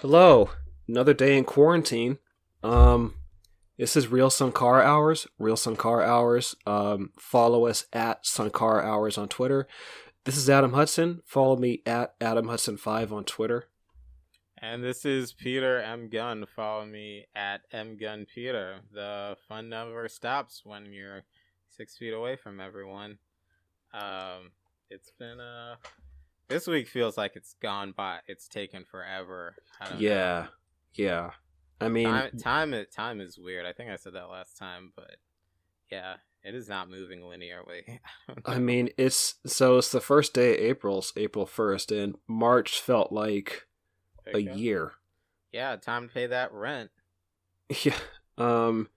Hello, another day in quarantine. Um, this is Real Sunkara Hours. Real Sunkara Hours. Um, follow us at Sunkara Hours on Twitter. This is Adam Hudson. Follow me at Adam Hudson Five on Twitter. And this is Peter M Gunn. Follow me at M Gunn Peter. The fun never stops when you're six feet away from everyone. Um, it's been uh this week feels like it's gone by. It's taken forever. I don't Yeah, yeah. I mean, time time is time is weird. I think I said that last time, but yeah, it is not moving linearly. I mean, it's so it's the first day of April, April first, and March felt like a Okay. year. Yeah, time to pay that rent. Yeah. Um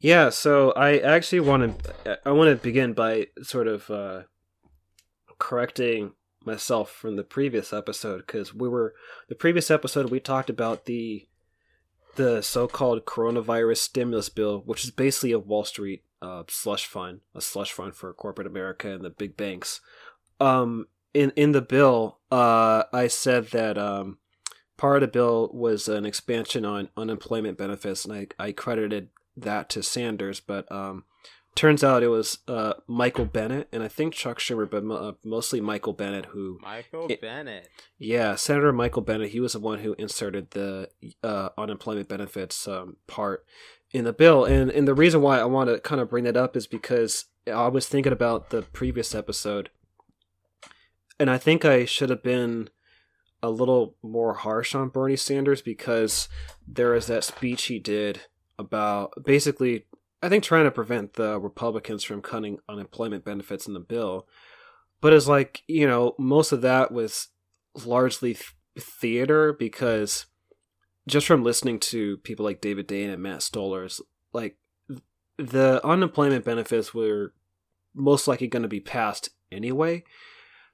yeah, so I actually want to I want to begin by sort of uh correcting myself from the previous episode cuz we were the previous episode we talked about the the so-called coronavirus stimulus bill, which is basically a Wall Street uh slush fund, a slush fund for corporate America and the big banks. Um in in the bill, uh I said that um part of the bill was an expansion on unemployment benefits, and I, I credited that to Sanders, but um, turns out it was uh, Michael Bennet, and I think Chuck Schumer, but uh, mostly Michael Bennet, who, Michael It- Bennet. yeah, Senator Michael Bennet, he was the one who inserted the uh, unemployment benefits um, part in the bill, and and the reason why I want to kind of bring that up is because I was thinking about the previous episode, and I think I should have been a little more harsh on Bernie Sanders because there is that speech he did about basically, I think, trying to prevent the Republicans from cutting unemployment benefits in the bill. But it's like, you know, most of that was largely th- theater because just from listening to people like David Dayen and Matt Stollers, like the unemployment benefits were most likely going to be passed anyway.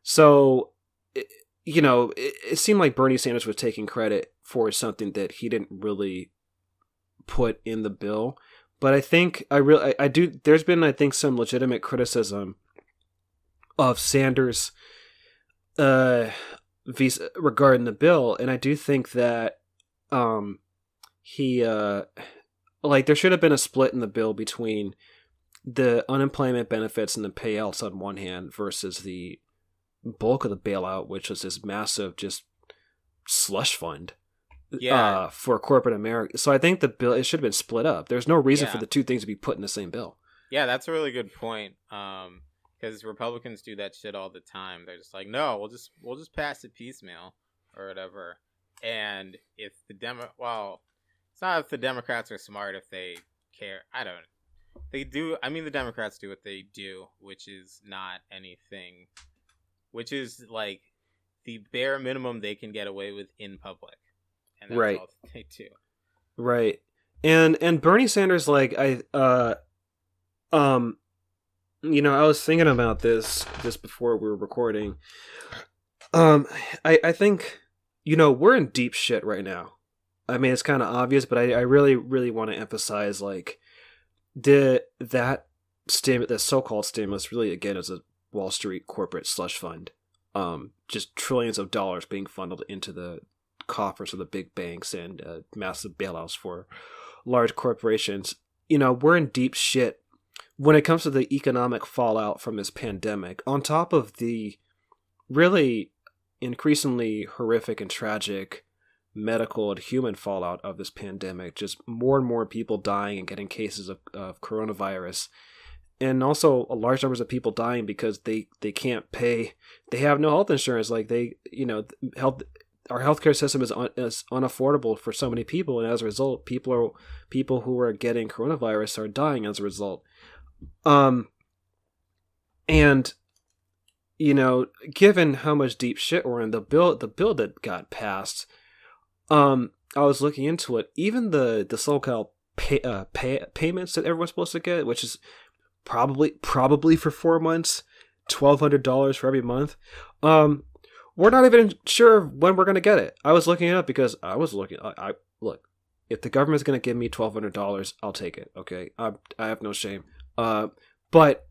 So, it, you know, it, it seemed like Bernie Sanders was taking credit for something that he didn't really put in the bill. But I think I really, I, I do. There's been, I think, some legitimate criticism of Sanders, uh, vis- regarding the bill, and I do think that, um, he, uh, like there should have been a split in the bill between the unemployment benefits and the payouts on one hand versus the bulk of the bailout, which was this massive just slush fund. Yeah. Uh, for corporate America. So I think the bill it should have been split up. There's no reason for the two things to be put in the same bill. Yeah, that's a really good point. Um, because Republicans do that shit all the time. They're just like, no, we'll just we'll just pass it piecemeal or whatever. And if the demo, well, it's not if the Democrats are smart if they care. I don't. They do. I mean, the Democrats do what they do, which is not anything. Which is like the bare minimum they can get away with in public, and that's Right. all they do. Right. And and Bernie Sanders like I uh um you know, I was thinking about this just before we were recording. Um I I think you know, we're in deep shit right now. I mean, it's kind of obvious, but I I really really want to emphasize like the that stim the so-called stimulus really again is a Wall Street corporate slush fund. Um just trillions of dollars being funneled into the coffers of the big banks and uh, massive bailouts for large corporations. You know, we're in deep shit when it comes to the economic fallout from this pandemic, on top of the really increasingly horrific and tragic medical and human fallout of this pandemic, just more and more people dying and getting cases of, of coronavirus. And also large numbers of people dying because they, they can't pay, they have no health insurance. Like they, you know, health, our healthcare system is, un, is unaffordable for so many people, and as a result, people are people who are getting coronavirus are dying as a result. Um, and you know, given how much deep shit we're in, the bill the bill that got passed, um, I was looking into it. Even the the so-called pay, uh, pay payments that everyone's supposed to get, which is probably probably for four months, twelve hundred dollars for every month. Um, we're not even sure when we're gonna get it. I was looking it up because I was looking. I, I look if the government's gonna give me twelve hundred dollars, I'll take it. Okay, I I have no shame. Uh, but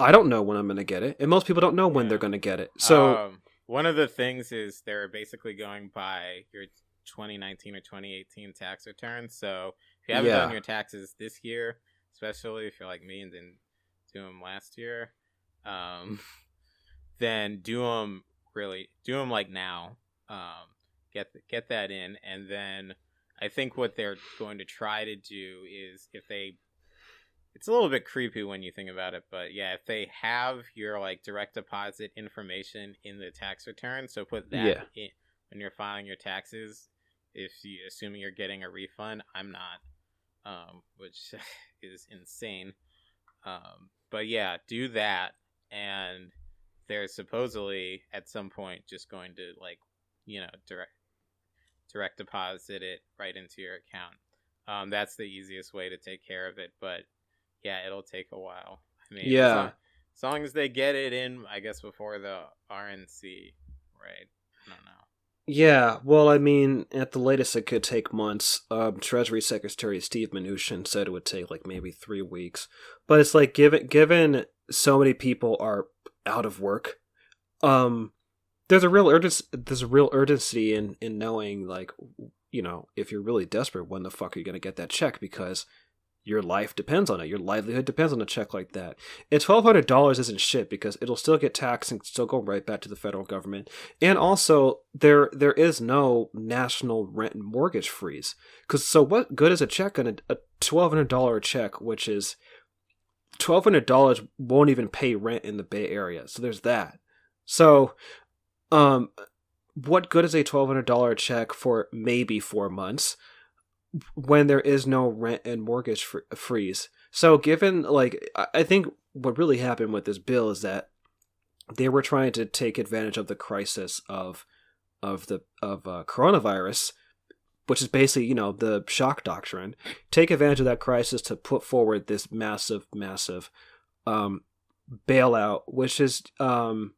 I don't know when I'm gonna get it, and most people don't know when Yeah. they're gonna get it. So Um, one of the things is they're basically going by your 2019 or 2018 tax returns. So if you haven't Yeah. done your taxes this year, especially if you're like me and didn't do them last year, um, then do them really do them like now. Um, get get that in, and then I think what they're going to try to do is if they it's a little bit creepy when you think about it, but yeah, if they have your like direct deposit information in the tax return, so put that Yeah. in when you're filing your taxes. If you assuming you're getting a refund, I'm not, um, which is insane. Um, but yeah, do that, and they're supposedly at some point just going to like, you know, direct direct deposit it right into your account. Um, that's the easiest way to take care of it, but yeah, it'll take a while. I mean, Yeah. as long, as long as they get it in, I guess before the RNC, right? I don't know. Yeah, well, I mean, at the latest, it could take months. Um, Treasury Secretary Steve Mnuchin said it would take like maybe three weeks, but it's like given given so many people are out of work, um, there's a real urgency. There's a real urgency in in knowing, like, you know, if you're really desperate, when the fuck are you gonna get that check? Because your life depends on it. Your livelihood depends on a check like that. And twelve hundred dollars isn't shit because it'll still get taxed and still go right back to the federal government. And also, there there is no national rent and mortgage freeze. Because so what good is a check on a, a twelve hundred dollar check, which is twelve hundred dollars won't even pay rent in the Bay Area. So there's that. So, um, what good is a twelve hundred dollar check for maybe four months when there is no rent and mortgage fr- freeze? So, given like I think what really happened with this bill is that they were trying to take advantage of the crisis of of the of uh, coronavirus, which is basically you know the shock doctrine. Take advantage of that crisis to put forward this massive, massive um, bailout, which is um,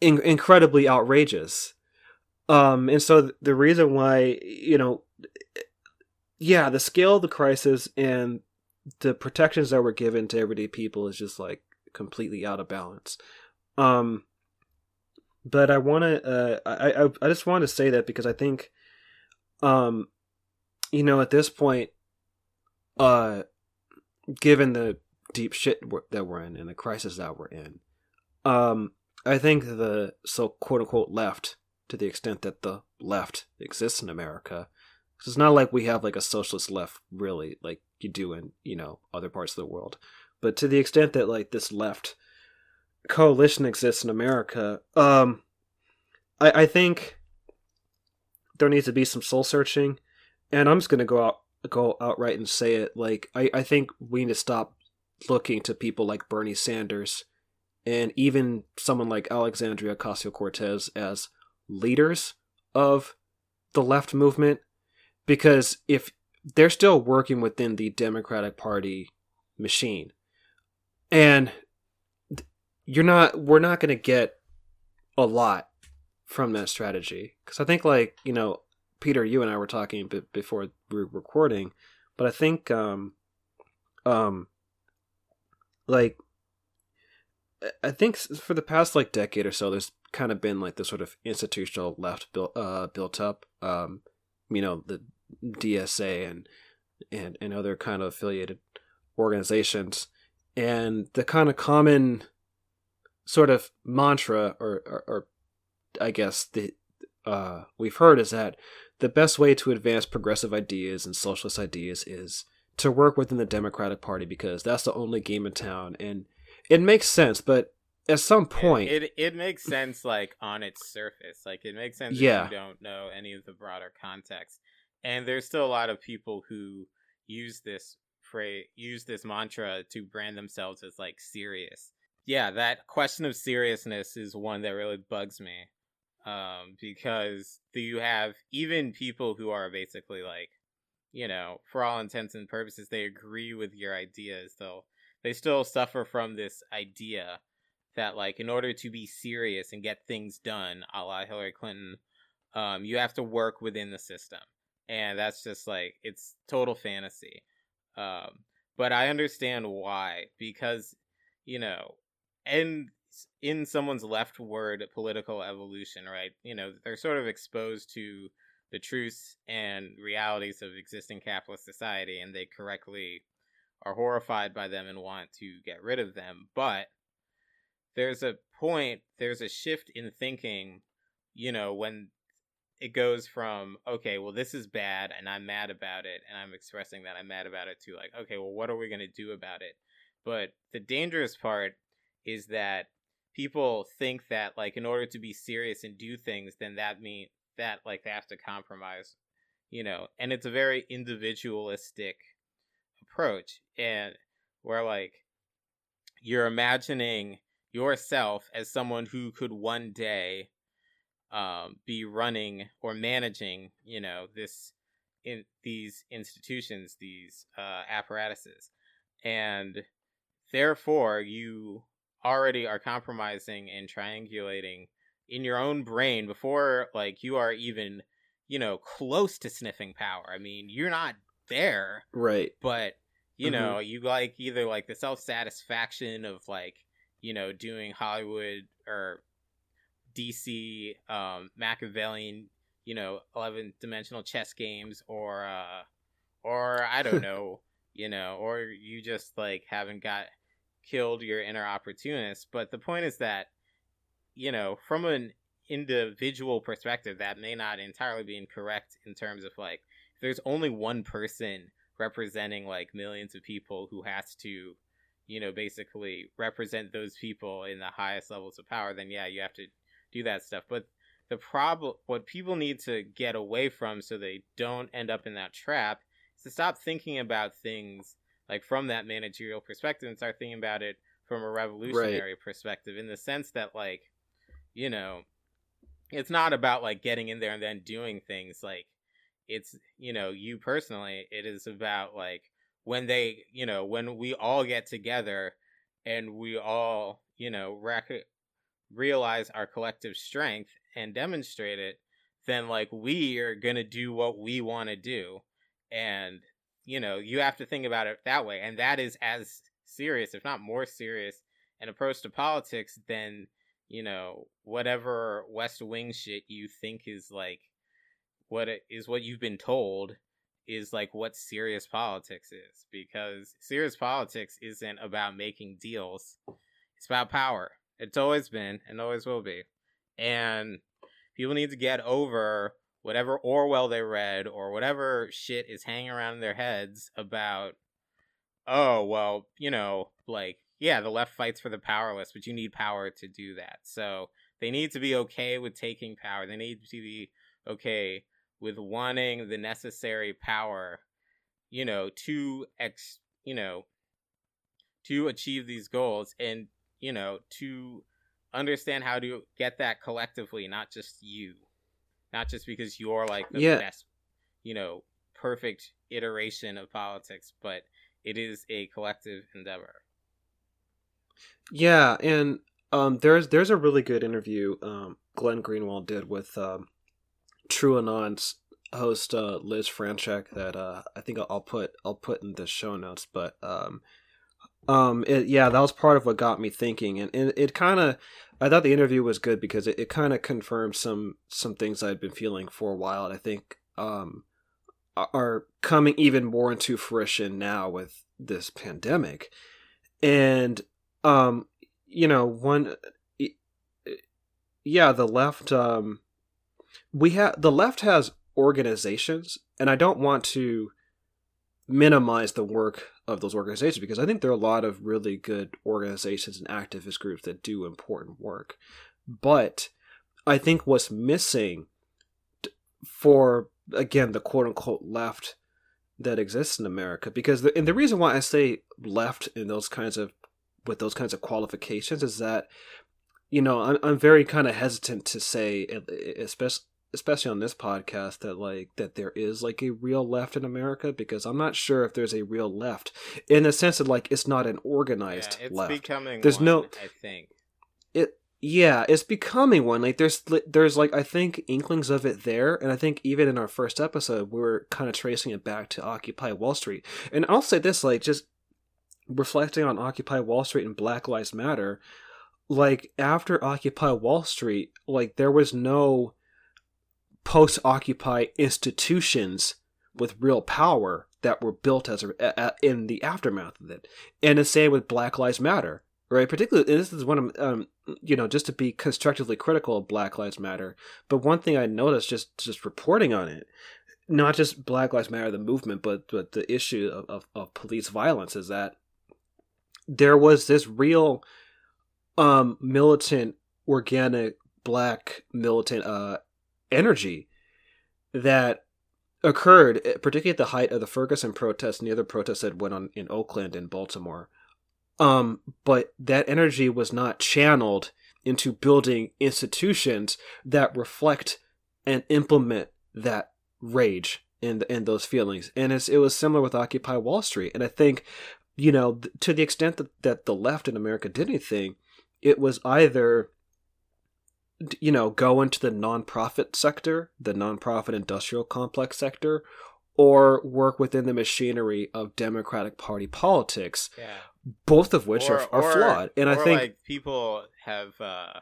in- incredibly outrageous. Um, and so the reason why you know, yeah, the scale of the crisis and the protections that were given to everyday people is just like completely out of balance. Um, but I want to, uh, I, I, I just want to say that because I think, um, you know, at this point, uh, given the deep shit that we're in and the crisis that we're in, um, I think the so quote unquote left, to the extent that the left exists in America, it's not like we have like a socialist left really, like you do in you know other parts of the world, but to the extent that like this left coalition exists in America, um, I, I think there needs to be some soul searching, and I'm just gonna go out go outright and say it. Like I, I think we need to stop looking to people like Bernie Sanders and even someone like Alexandria Ocasio Cortez as leaders of the left movement, because if they're still working within the Democratic Party machine, and you're not we're not going to get a lot from that strategy. Because i think like you know peter you and i were talking before we were recording but i think um um like I- i think for the past like decade or so there's kind of been like this sort of institutional left built uh built up um you know the dsa and and and other kind of affiliated organizations. And the kind of common sort of mantra or, or, or I guess the uh, we've heard is that the best way to advance progressive ideas and socialist ideas is to work within the Democratic Party because that's the only game in town, and it makes sense. But at some point, It it makes sense like on its surface. Like it makes sense Yeah. if you don't know any of the broader context. And there's still a lot of people who use this phrase use this mantra to brand themselves as like serious. Yeah, that question of seriousness is one that really bugs me. Um, because do you have even people who are basically like, you know, for all intents and purposes, they agree with your ideas, though they still suffer from this idea that like in order to be serious and get things done a la hillary clinton um, you have to work within the system. And that's just like it's total fantasy. Um, but i understand why because you know and in someone's leftward political evolution, right? You know, they're sort of exposed to the truths and realities of existing capitalist society, and they correctly are horrified by them and want to get rid of them. But there's a point, there's a shift in thinking, you know, when it goes from okay well this is bad and i'm mad about it and i'm expressing that i'm mad about it to like okay well what are we going to do about it but the dangerous part is that people think that like in order to be serious and do things then that mean that like they have to compromise you know and it's a very individualistic approach and where like you're imagining yourself as someone who could one day um, be running or managing, you know, this in these institutions, these uh, apparatuses, and therefore you already are compromising and triangulating in your own brain before like you are even you know close to sniffing power i mean you're not there right but you mm-hmm. know you like either like the self-satisfaction of like you know doing hollywood or DC um, Machiavellian, you know, eleven dimensional chess games, or uh, or I don't know, you know, or you just like haven't got killed your inner opportunist. But the point is that, you know, from an individual perspective, that may not entirely be incorrect in terms of like if there's only one person representing like millions of people who has to you know basically represent those people in the highest levels of power then yeah you have to do that stuff. But the problem, what people need to get away from so they don't end up in that trap, is to stop thinking about things like from that managerial perspective and start thinking about it from a revolutionary right. perspective in the sense that like you know it's not about like getting in there and then doing things like it's you know you personally it is about like when they you know when we all get together and we all you know rec- realize our collective strength and demonstrate it, then like we are gonna do what we want to do, and you know you have to think about it that way, and that is as serious, if not more serious, an approach to politics than you know whatever West Wing shit you think is like what it is what you've been told is like what serious politics is because serious politics isn't about making deals it's about power it's always been and always will be. And people need to get over whatever Orwell they read or whatever shit is hanging around in their heads about, oh, well, you know, like, yeah, the left fights for the powerless, but you need power to do that. So they need to be okay with taking power. They need to be okay with wanting the necessary power, you know, to ex, you know, to achieve these goals. And you know, to understand how to get that collectively, not just you, not just because you're like the yeah. best, you know, perfect iteration of politics, but it is a collective endeavor. Yeah, and um, there's there's a really good interview um, Glenn Greenwald did with um, TrueAnon's host uh, Liz Franczak that uh, I think I'll put I'll put in the show notes, but um, um, it, yeah, that was part of what got me thinking, and, and it kind of, I thought the interview was good because it, it kind of confirmed some some things I'd been feeling for a while, and I think um, are coming even more into fruition now with this pandemic, and um, you know, one, yeah, the left, um, we have the left has organizations, and I don't want to minimize the work of those organizations because I think there are a lot of really good organizations and activist groups that do important work. But I think what's missing for again the quote unquote left that exists in America because the, and the reason why I say left in those kinds of with those kinds of qualifications is that you know I'm, I'm very kind of hesitant to say especially especially on this podcast that like that there is like a real left in America because I'm not sure if there's a real left in the sense that like it's not an organized yeah, it's left. becoming there's one, no I think. It yeah it's becoming one. Like there's there's like I think inklings of it there and I think even in our first episode we are kind of tracing it back to Occupy Wall Street. And I'll say this like just reflecting on Occupy Wall Street and Black Lives Matter like after Occupy Wall Street, like there was no post Occupy institutions with real power that were built as a, a, in the aftermath of it. And the same with Black Lives Matter, right? Particularly, this is one of um, you know, just to be constructively critical of Black Lives Matter. But one thing I noticed just just reporting on it, not just Black Lives Matter the movement, but but the issue of, of, of police violence is that there was this real um militant organic black militant uh energy that occurred eh, particularly at the height of the Ferguson protests and the other protests that went on in Oakland and Baltimore. Um but that energy was not channeled into building institutions that reflect and implement that rage and and those feelings. And it's, it was similar with occupy wall street. And i think you know to the extent that, that the left in america did anything it was either you know go into the nonprofit sector the nonprofit industrial complex sector or work within the machinery of democratic party politics Yeah. both of which Or- are, are or- flawed and i think like people have uh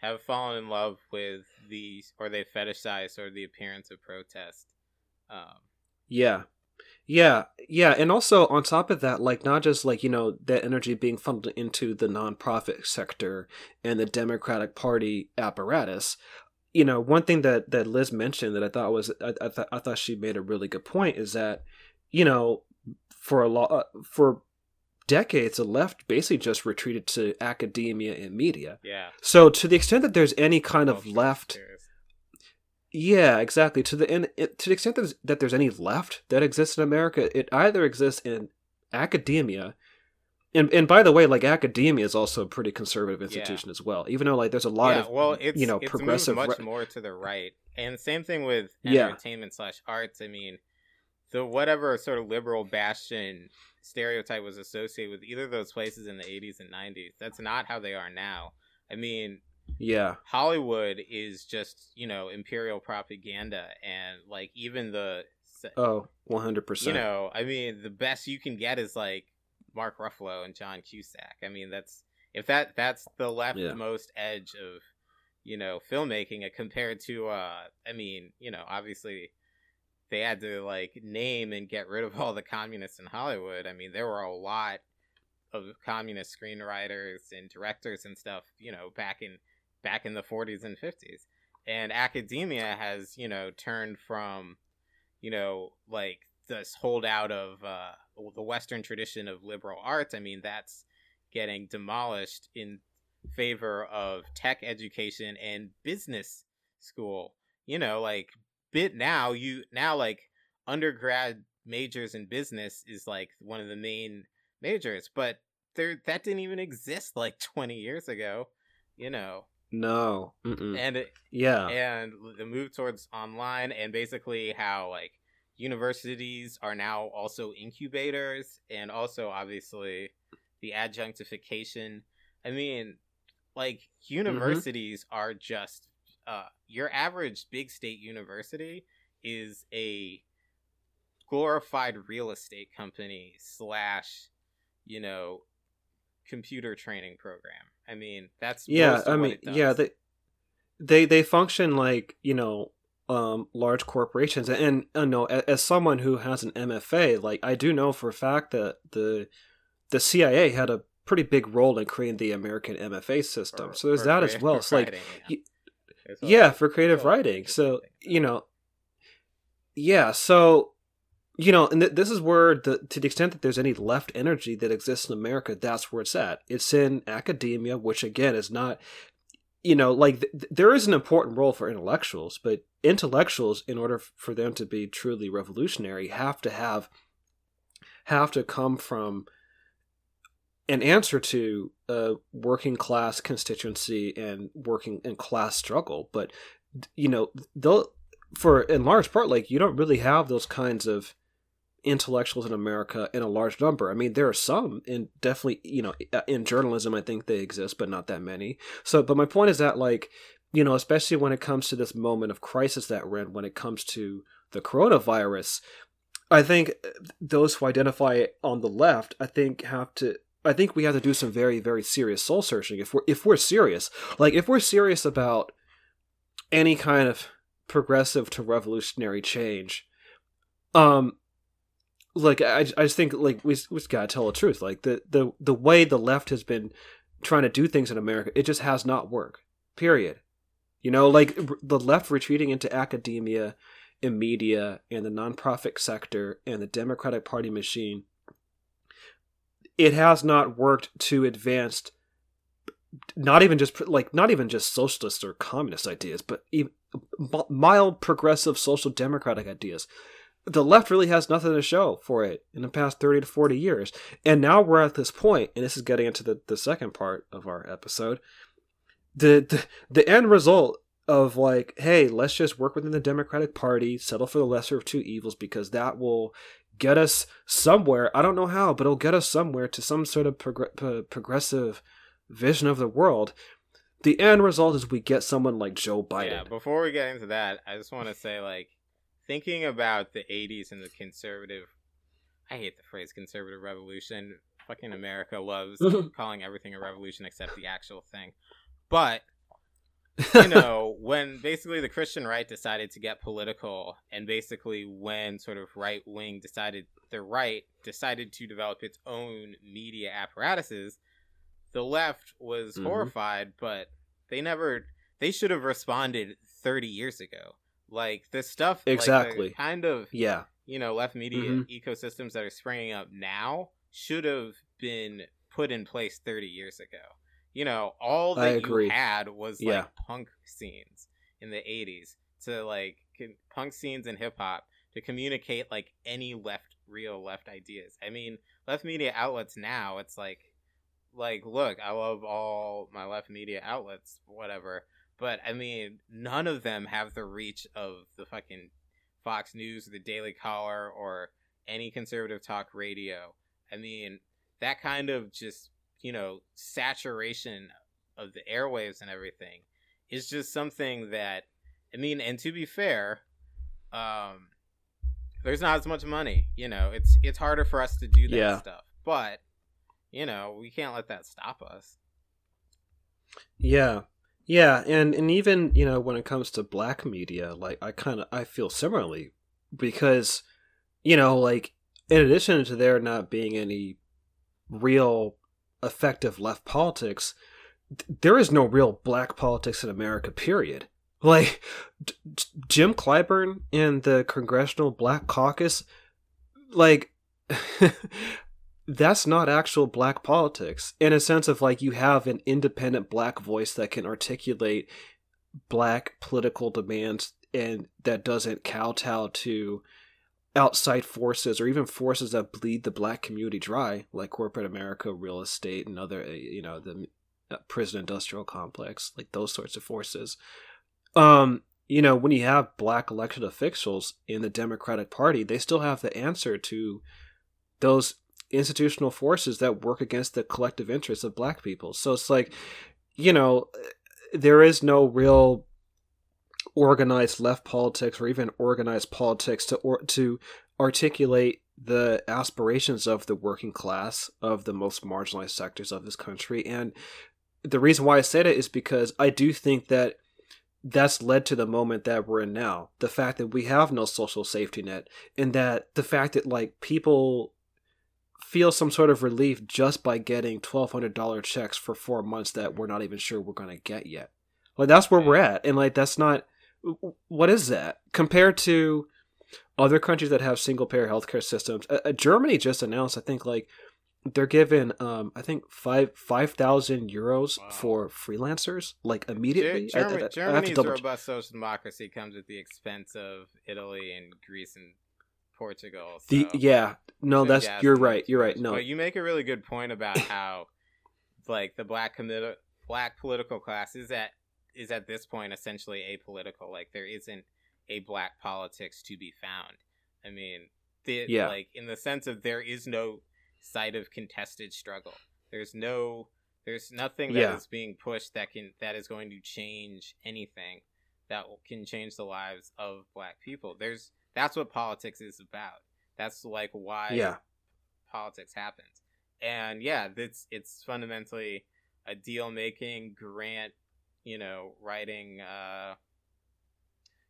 have fallen in love with the or they fetishize or the appearance of protest. Um, Yeah. Yeah, yeah, and also on top of that, like not just like you know that energy being funneled into the nonprofit sector and the Democratic Party apparatus. You know, one thing that that Liz mentioned that I thought was I I, th- I thought she made a really good point is that you know for a lot uh, for decades the left basically just retreated to academia and media. yeah. So to the extent that there's any kind of left conspiracy. Yeah, exactly. To the and it, to the extent that there's, that there's any left that exists in America, it either exists in academia, and and by the way, like academia is also a pretty conservative institution as well. Even though like there's a lot yeah, of well, it's you know it's progressive. much re- more to the uh, right, and same thing with Yeah. entertainment slash arts. I mean, the whatever sort of liberal bastion stereotype was associated with either of those places in the '80s and '90s. That's not how they are now. I mean, yeah, Hollywood is just you know imperial propaganda, and like even the 100% you know, I mean, the best you can get is like Mark Ruffalo and John Cusack. I mean, that's if that that's the leftmost edge of you know filmmaking uh, compared to uh I mean, you know, obviously they had to like name and get rid of all the communists in Hollywood. I mean, there were a lot of communist screenwriters and directors and stuff, you know, back in back in the 40s and 50s. And academia has, you know, turned from, you know, like this holdout of uh, the Western tradition of liberal arts. I mean, that's getting demolished in favor of tech education and business school. You know, like bit now you now like undergrad majors in business is like one of the main majors, but there that didn't even exist like 20 years ago. You know, No, Mm-mm. and it, yeah, and the move towards online and basically how like universities are now also incubators and also obviously the adjunctification. I mean like universities are just uh your average big state university is a glorified real estate company slash you know computer training program i mean that's yeah. I mean, yeah. They they they function like you know um large corporations. And, and uh, no as, as someone who has an mfa like i do know for a fact that the the cia had a pretty big role in creating the american mfa system. So there's that as creative well. so like writing, y- There's yeah for creative writing. so you know yeah so you know and th- this is where the to the extent that there's any left energy that exists in america that's where it's at. It's in academia which again is not you know like th- th- there is an important role for intellectuals but intellectuals in order f- for them to be truly revolutionary have to have have to come from an answer to a working class constituency and working and class struggle. But you know they'll for in large part like you don't really have those kinds of intellectuals in america in a large number i mean there are some and definitely you know in journalism i think they exist but not that many so but my point is that like you know especially when it comes to this moment of crisis that we're in when it comes to the coronavirus i think those who identify on the left i think have to I think we have to do some very very serious soul searching if we're if we're serious. Like if we're serious about any kind of progressive to revolutionary change, um, like I, I just think like we we gotta tell the truth. Like the the the way the left has been trying to do things in America, it just has not worked. Period. You know, like the left retreating into academia and media and the nonprofit sector and the Democratic Party machine. It has not worked to advance not even just like not even just socialist or communist ideas, but even mild progressive social democratic ideas the left really has nothing to show for it in the past 30 to 40 years. And now we're at this point, and this is getting into the, the second part of our episode. The, the the end result of like, hey, let's just work within the Democratic Party, settle for the lesser of two evils, because that will get us somewhere. I don't know how, but it'll get us somewhere to some sort of prog- progressive vision of the world. The end result is we get someone like Joe Biden. Yeah, before we get into that, I just want to say like thinking about the 80s and the conservative I hate the phrase conservative revolution. Fucking America loves calling everything a revolution except the actual thing. But you know, when basically the Christian right decided to get political, and basically when sort of right wing decided the right decided to develop its own media apparatuses, the left was mm-hmm. horrified, but they never they should have responded 30 years ago. Like the stuff exactly like kind of yeah you know left media mm-hmm. ecosystems that are springing up now should have been put in place 30 years ago. You know, all that you had was yeah. like punk scenes in the 80s to like punk scenes and hip hop to communicate like any left real left ideas. I mean, left media outlets now, it's like like look, I love all my left media outlets, whatever. But I mean, none of them have the reach of the fucking Fox News, the Daily Caller, or any conservative talk radio. I mean, that kind of just, you know, saturation of the airwaves and everything is just something that, I mean, and to be fair, um, there's not as much money. You know, it's it's harder for us to do that yeah. stuff. But, you know, we can't let that stop us. Yeah. Yeah, and and even you know when it comes to black media, like I kind of I feel similarly because you know like in addition to there not being any real effective left politics, there is no real black politics in America. Period. Like Jim Clyburn and the Congressional Black Caucus, like that's not actual black politics in a sense of like you have an independent black voice that can articulate black political demands and that doesn't kowtow to outside forces or even forces that bleed the black community dry like corporate america real estate and other uh, you know the uh, prison industrial complex like those sorts of forces. Um you know when you have black elected officials in the democratic party they still have the answer to those institutional forces that work against the collective interests of black people. So it's like, you know, there is no real organized left politics or even organized politics to or, to articulate the aspirations of the working class of the most marginalized sectors of this country and the reason why I say that is because I do think that that's led to the moment that we're in now. The fact that we have no social safety net, and that the fact that like people feel some sort of relief just by getting $1200 checks for 4 months that we're not even sure we're going to get yet. Like that's where we're at and like that's not what is that compared to other countries that have single payer healthcare systems. Uh, Germany just announced I think like they're given um I think five five thousand euros wow. for freelancers like immediately. Germany, I, I, Germany's robust social democracy comes at the expense of Italy and Greece and Portugal. So the yeah, no, that's you're right. You're right. No, but you make a really good point about how like the black commi- black political class is at is at this point essentially apolitical. Like there isn't a black politics to be found. I mean, the, yeah. like in the sense of there is no site of contested struggle. There's no there's nothing that yeah. is being pushed that can that is going to change anything that can change the lives of black people. There's that's what politics is about. That's like why yeah. politics happens. and yeah, it's it's fundamentally a deal making grant, you know, writing uh,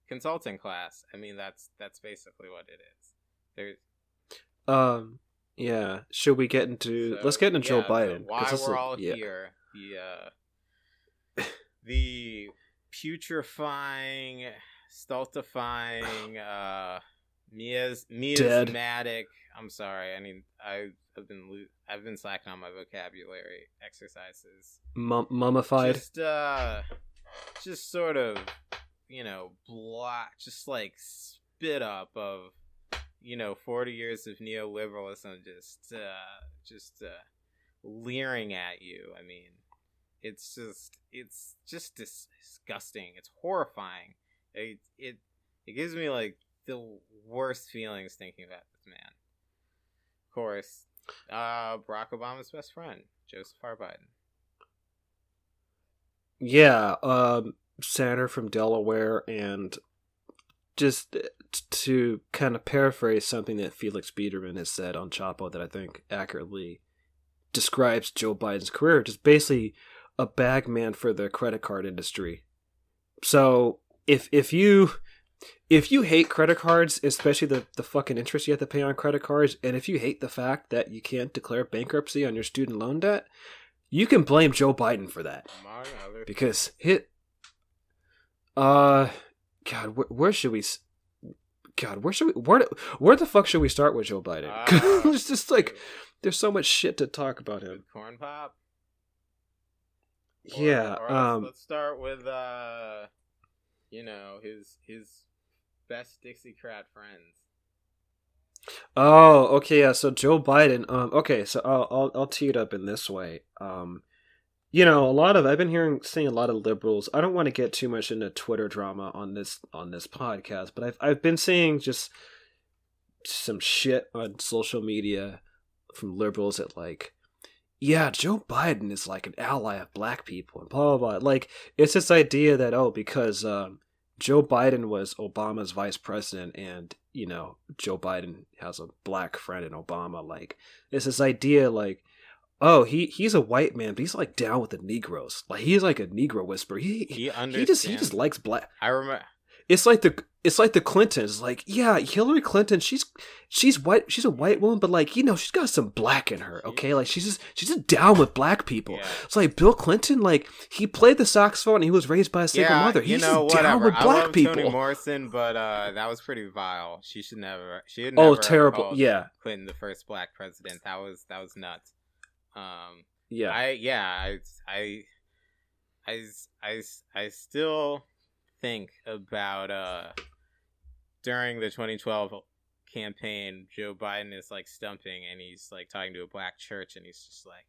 consulting class. I mean, that's that's basically what it is. There's Um. Yeah. Should we get into? So, let's get into Joe Biden. so why we're all yeah. here? The uh, the putrefying, stultifying, uh, mias miasmatic. I'm sorry. I mean, I have been lo- I've been slacking on my vocabulary exercises. Mum- mummified. Just uh, just sort of, you know, black, just like spit up of, you know, forty years of neoliberalism, just uh, just uh, leering at you. I mean, it's just it's just dis- disgusting. It's horrifying. It it it gives me like the worst feelings thinking about this man. Of course, uh, Barack Obama's best friend, Joseph R. Biden. Yeah, um, senator from Delaware, and just to kind of paraphrase something that Felix Biederman has said on Chapo that I think accurately describes Joe Biden's career, just basically a bag man for the credit card industry. So if if you if you hate credit cards, especially the, the fucking interest you have to pay on credit cards, and if you hate the fact that you can't declare bankruptcy on your student loan debt, you can blame Joe Biden for that. Because hit uh god where, where should we s- god where should we where where the fuck should we start with joe biden? Uh, it's just like there's so much shit to talk about him. Corn pop. Or- yeah or let's, um let's start with uh, you know his his best Dixiecrat friends. oh okay yeah so joe biden um okay so i'll i'll, I'll tee it up in this way um you know a lot of i've been hearing seeing a lot of liberals i don't want to get too much into twitter drama on this on this podcast but i've i've been seeing just some shit on social media from liberals that like yeah joe biden is like an ally of black people and blah blah blah. Like it's this idea that oh because um joe biden was obama's vice president and you know joe biden has a black friend in obama like it's this idea like oh he he's a white man but he's like down with the negroes. Like he's like a negro whisperer. He he, He he just he just likes black I remember. It's like the it's like the Clintons. Like, yeah, Hillary Clinton, she's she's white she's a white woman, but like, you know, she's got some black in her, okay? Like she's just she's just down with black people. Yeah. It's like Bill Clinton, like he played the saxophone and he was raised by a single yeah, mother. you He's know, just down with I black love people. Toni Morrison, but uh, that was pretty vile. She should never. She had never oh, terrible. Yeah. Clinton the first black president. That was that was nuts. Um, Yeah. I yeah, I I I I, I still think about uh during the 2012 campaign, Joe Biden is like stumping and he's like talking to a black church and he's just like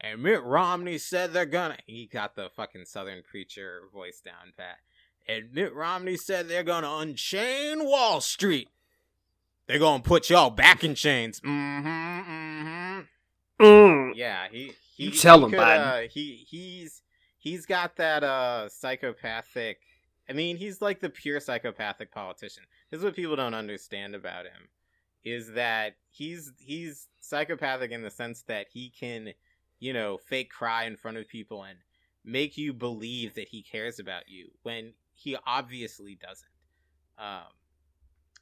and Mitt Romney said they're gonna he got the fucking southern preacher voice down pat. And Mitt Romney said they're gonna unchain Wall Street. They're gonna put y'all back in chains. Mm-hmm. Mm-hmm. Mm. Yeah, he he You tell he him, could, Biden. Uh, he he's he's got that uh psychopathic. I mean, he's like the pure psychopathic politician. This is what people don't understand about him is that he's he's psychopathic in the sense that he can, you know, fake cry in front of people and make you believe that he cares about you when he obviously doesn't. Um,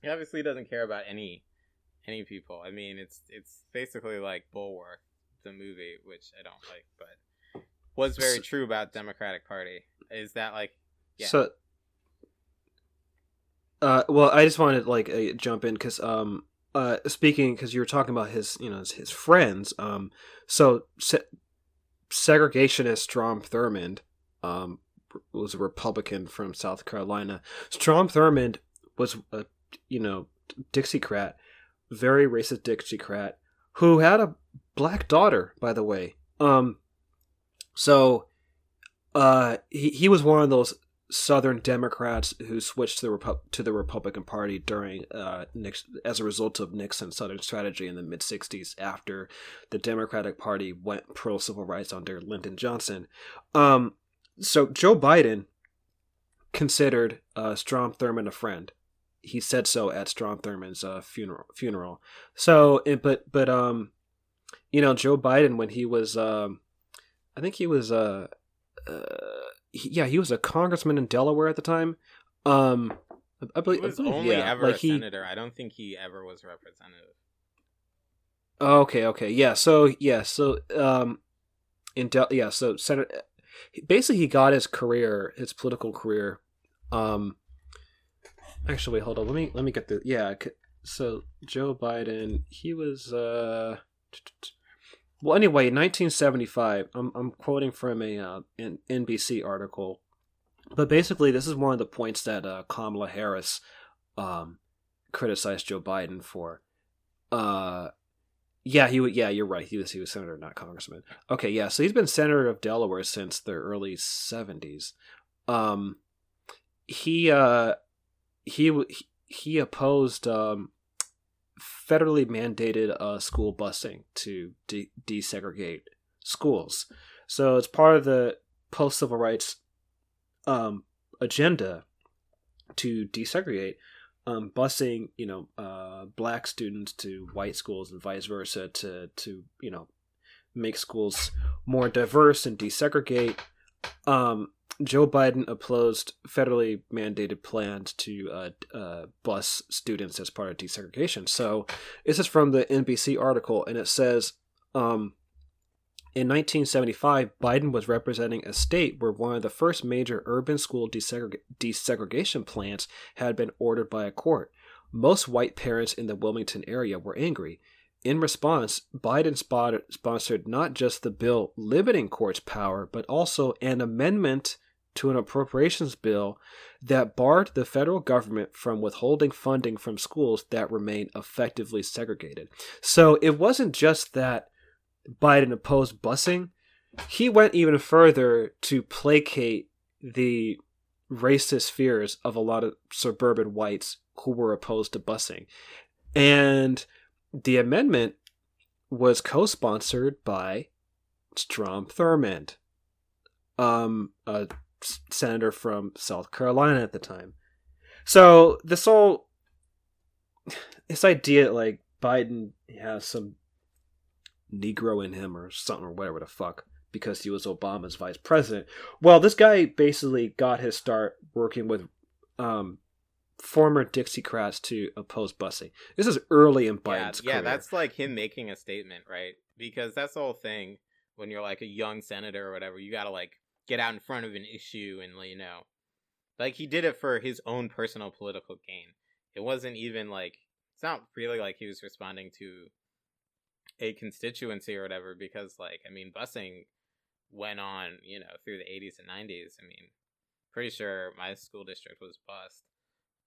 he obviously doesn't care about any any people. I mean, it's it's basically like Bulworth, the movie, which I don't like, but was very So- true about Democratic Party. Is that like Yeah. So, uh, well, I just wanted to like uh, jump in because um, uh, speaking because you were talking about his, you know, his, his friends. Um, so se- segregationist Strom Thurmond, um, was a Republican from South Carolina. Strom Thurmond was a, you know, Dixiecrat, very racist Dixiecrat, who had a black daughter, by the way. Um, so, uh, he he was one of those Southern Democrats who switched to the Repu- to the Republican Party during uh Nix- as a result of Nixon's Southern strategy in the mid '60s after the Democratic Party went pro civil rights under Lyndon Johnson. Um, so Joe Biden considered uh, Strom Thurmond a friend. He said so at Strom Thurmond's uh, funeral. Funeral. So, but but um, you know, Joe Biden when he was, um, I think he was, uh, uh he, yeah, he was a congressman in Delaware at the time. Um, I believe He was I believe, only yeah, ever like a he, senator. I don't think he ever was representative. Okay, okay, yeah. So yeah, so um, in Del- yeah, so Senator, basically he got his career, his political career. Um, actually, wait, hold on. Let me let me get the yeah. So Joe Biden, he was uh, well, anyway, in 1975. I'm I'm quoting from a uh, an NBC article, but basically this is one of the points that uh, Kamala Harris um criticized Joe Biden for. Uh yeah, he. Yeah, you're right. He was he was senator, not congressman. Okay, yeah. So he's been senator of Delaware since the early '70s. Um, he uh, he- he opposed um, federally mandated uh, school busing to de- desegregate schools. So it's part of the post civil rights um, agenda to desegregate um, busing, you know, uh, black students to white schools and vice versa to to you know make schools more diverse and desegregate. Um, Joe Biden opposed federally mandated plans to uh, uh, bus students as part of desegregation. So this is from the NBC article, and it says. Um, in 1975, Biden was representing a state where one of the first major urban school desegreg- desegregation plans had been ordered by a court. Most white parents in the Wilmington area were angry. In response, Biden sponsored not just the bill limiting courts' power, but also an amendment to an appropriations bill that barred the federal government from withholding funding from schools that remain effectively segregated. So it wasn't just that Biden opposed busing, he went even further to placate the racist fears of a lot of suburban whites who were opposed to busing. And the amendment was co sponsored by Strom Thurmond, um, a senator from South Carolina at the time. So this whole this idea like Biden has some Negro in him or something or whatever the fuck because he was Obama's vice president. Well, this guy basically got his start working with um, former Dixiecrats to oppose busing. This is early in Yeah, Biden's yeah, career. that's like him making a statement, right? Because that's the whole thing. When you're like a young senator or whatever, you gotta like get out in front of an issue and let you know, like he did it for his own personal political gain. It wasn't even like it's not really like he was responding to a constituency or whatever. Because like I mean, busing went on, you know, through the 80s and 90s. I mean, pretty sure my school district was bust.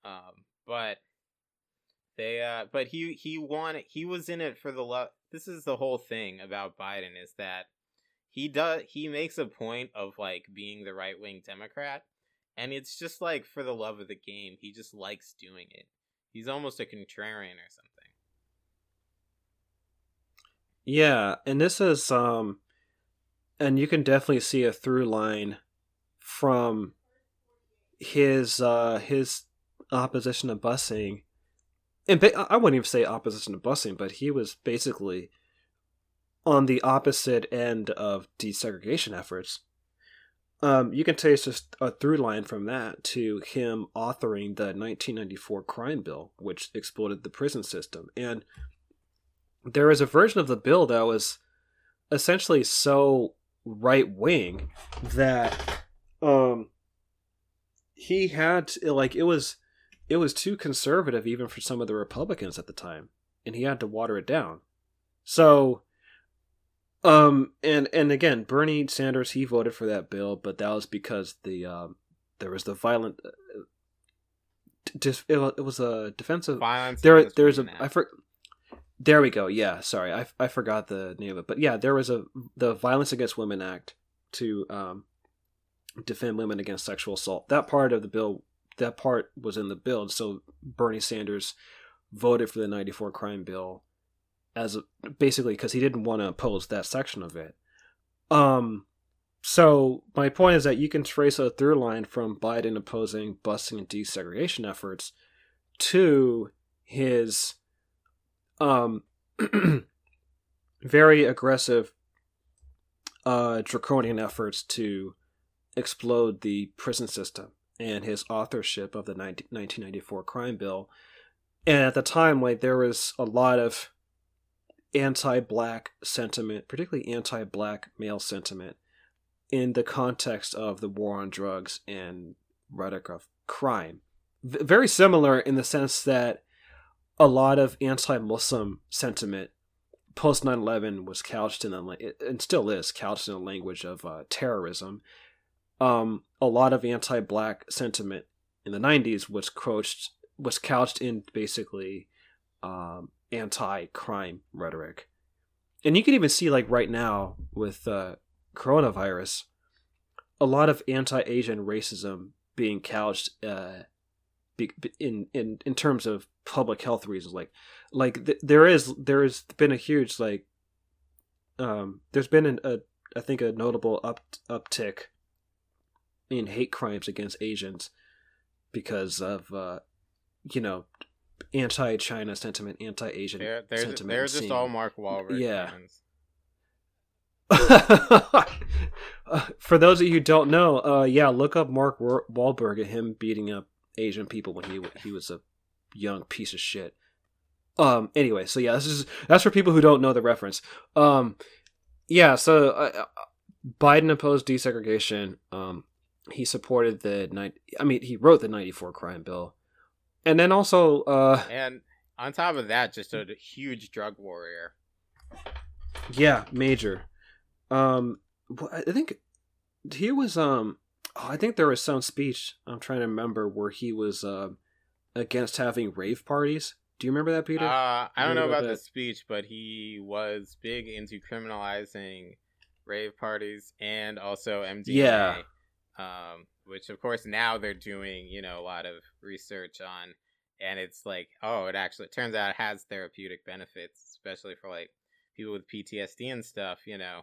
Um, but they uh but he he wanted he was in it for the love this is the whole thing about Biden is that he does he makes a point of like being the right wing Democrat and it's just like for the love of the game. He just likes doing it. He's almost a contrarian or something. Yeah, and this is um and you can definitely see a through line from his uh his opposition to busing and ba- I wouldn't even say opposition to busing, but he was basically on the opposite end of desegregation efforts. Um, you can just a through line from that to him authoring the 1994 crime bill, which exploded the prison system. And there was a version of the bill that was essentially so right wing that um, he had to, like it was it was too conservative even for some of the Republicans at the time, and he had to water it down. So, um, and and again, Bernie Sanders he voted for that bill, but that was because the um, there was the violent. Uh, dis- it wa- it was a defensive. Violence There, against there's a. women for, There we go. Yeah, sorry, I, I forgot the name of it, but yeah, there was a the Violence Against Women Act to um, defend women against sexual assault. That part of the bill, that part was in the bill, so Bernie Sanders voted for the '94 crime bill as a, basically because he didn't want to oppose that section of it. Um, so my point is that you can trace a through line from Biden opposing busing and desegregation efforts to his um very aggressive uh, draconian efforts to explode the prison system and his authorship of the 19, 1994 crime bill and at the time like there was a lot of anti-black sentiment particularly anti-black male sentiment in the context of the war on drugs and rhetoric of crime. V- very similar in the sense that a lot of anti-muslim sentiment post 9-11 was couched in the and still is couched in the language of uh, terrorism. Um, a lot of anti-black sentiment in the 90s was couched was couched in basically um, anti-crime rhetoric. And you can even see like right now with uh, coronavirus a lot of anti-asian racism being couched uh, in in in terms of public health reasons. Like like th- there is there has been a huge like um there's been an, a i think a notable up uptick in hate crimes against asians because of uh you know anti-china sentiment anti-asian they're, they're, sentiment they're just all mark Wahlberg Yeah. Uh, For those of you who don't know, uh, yeah, look up Mark Wa- Wahlberg and him beating up Asian people when he he was a young piece of shit. Um. Anyway, so yeah, this is that's for people who don't know the reference. Um. Yeah. So uh, Biden opposed desegregation. Um. He supported the night. I mean, he wrote the '94 crime bill, and then also, uh, and on top of that just a huge drug warrior Yeah, major. Um, I think he was. Um, oh, I think there was some speech. I'm trying to remember where he was um against having rave parties. Do you remember that, Peter? Uh, I don't know about about the speech, but he was big into criminalizing rave parties and also MDMA. Yeah. Um, which of course now they're doing, you know, a lot of research on, and it's like, oh, it actually it turns out it has therapeutic benefits, especially for like people with PTSD and stuff. You know,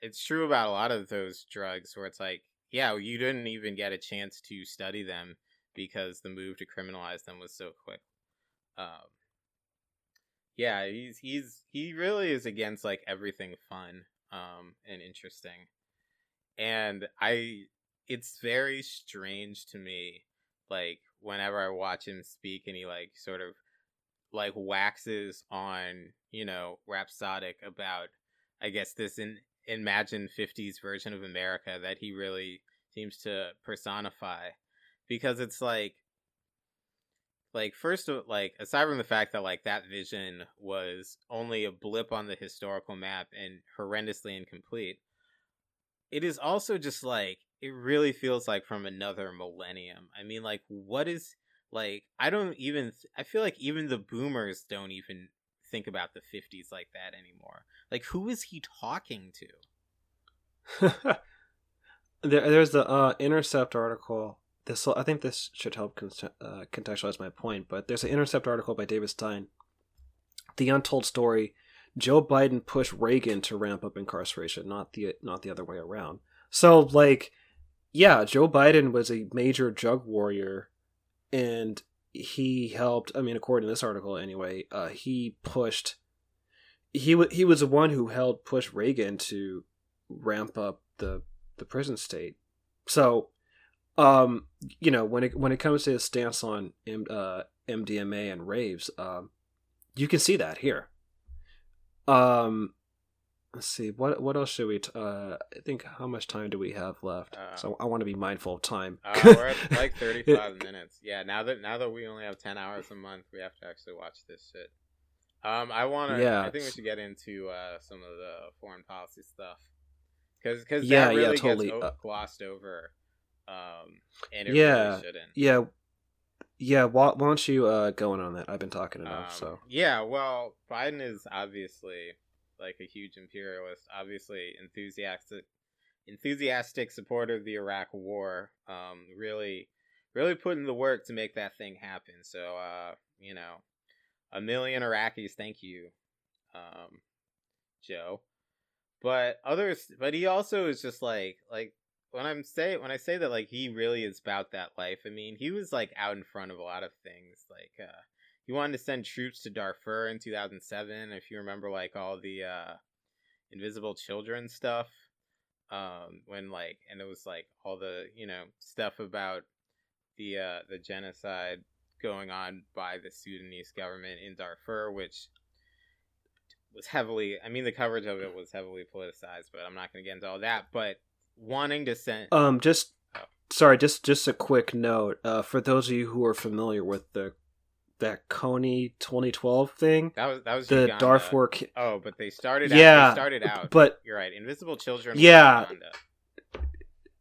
it's true about a lot of those drugs where it's like, yeah, you didn't even get a chance to study them because the move to criminalize them was so quick. Um, yeah, he's he's he really is against like everything fun um and interesting. And I it's very strange to me like whenever I watch him speak and he like sort of like waxes on, you know, rhapsodic about I guess this in imagined 50s version of America that he really seems to personify. Because it's like like first of like aside from the fact that like that vision was only a blip on the historical map and horrendously incomplete it is also just like it really feels like from another millennium i mean like what is like i don't even th- i feel like even the boomers don't even think about the 50s like that anymore like who is he talking to there, there's the uh, Intercept article. This I think this should help con- uh, contextualize my point. But there's an Intercept article by David Stein, "The Untold Story." Joe Biden pushed Reagan to ramp up incarceration, not the not the other way around. So, like, yeah, Joe Biden was a major drug warrior, and he helped. I mean, according to this article, anyway, uh, he pushed. He wa he was the one who helped push Reagan to ramp up the the prison state. So, um, you know, when it when it comes to his stance on M, uh, MDMA and raves, um, you can see that here. Um, let's see what what else should we? T- uh, I think how much time do we have left? Uh, so I want to be mindful of time. uh, we're at like 35 minutes yeah now that now that we only have 10 hours a month we have to actually watch this shit um i want to Yeah. i think we should get into uh some of the foreign policy stuff because because Yeah, that yeah, really totally. gets o- Uh, glossed over um and it Yeah, really shouldn't Yeah, yeah. Why, why don't you uh go in on that? I've been talking enough. Um, so yeah, well, Biden is obviously like a huge imperialist, obviously enthusiastic, enthusiastic supporter of the Iraq War. Um, really, really putting the work to make that thing happen. So, uh, you know, a million Iraqis, thank you, um, Joe. But others, but he also is just like like when I'm say when I say that like he really is about that life. I mean, he was like out in front of a lot of things. Like uh, he wanted to send troops to Darfur in 2007. If you remember, like all the uh, invisible children stuff, um, when like, and it was like all the you know stuff about the uh, the genocide going on by the Sudanese government in Darfur, which was heavily. I mean, the coverage of it was heavily politicized, but I'm not going to get into all that. But wanting to send, um, just oh. sorry, just just a quick note uh, for those of you who are familiar with the that Kony 2012 thing. That was that was the Uganda. Darfur. Oh, but they started. Yeah, out, they started out. But you're right. Invisible Children. Yeah.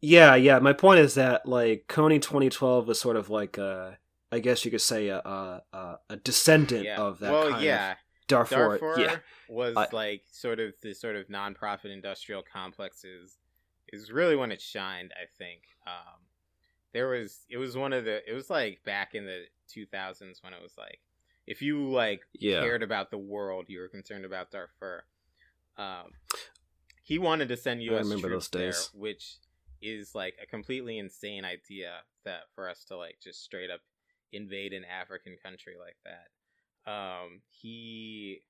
Yeah, yeah. My point is that like Kony 2012 was sort of like a, I guess you could say a a, a descendant yeah. of that. Well, kind yeah. Of Darfur. Darfur yeah. was Uh, like sort of the sort of nonprofit industrial complexes is really when it shined. I think um, there was it was one of the it was like back in the 2000s when it was like if you like Yeah. cared about the world, you were concerned about Darfur. Um, he wanted to send U.S. remember troops those days. there, which is like a completely insane idea that for us to like just straight up invade an African country like that. Um, he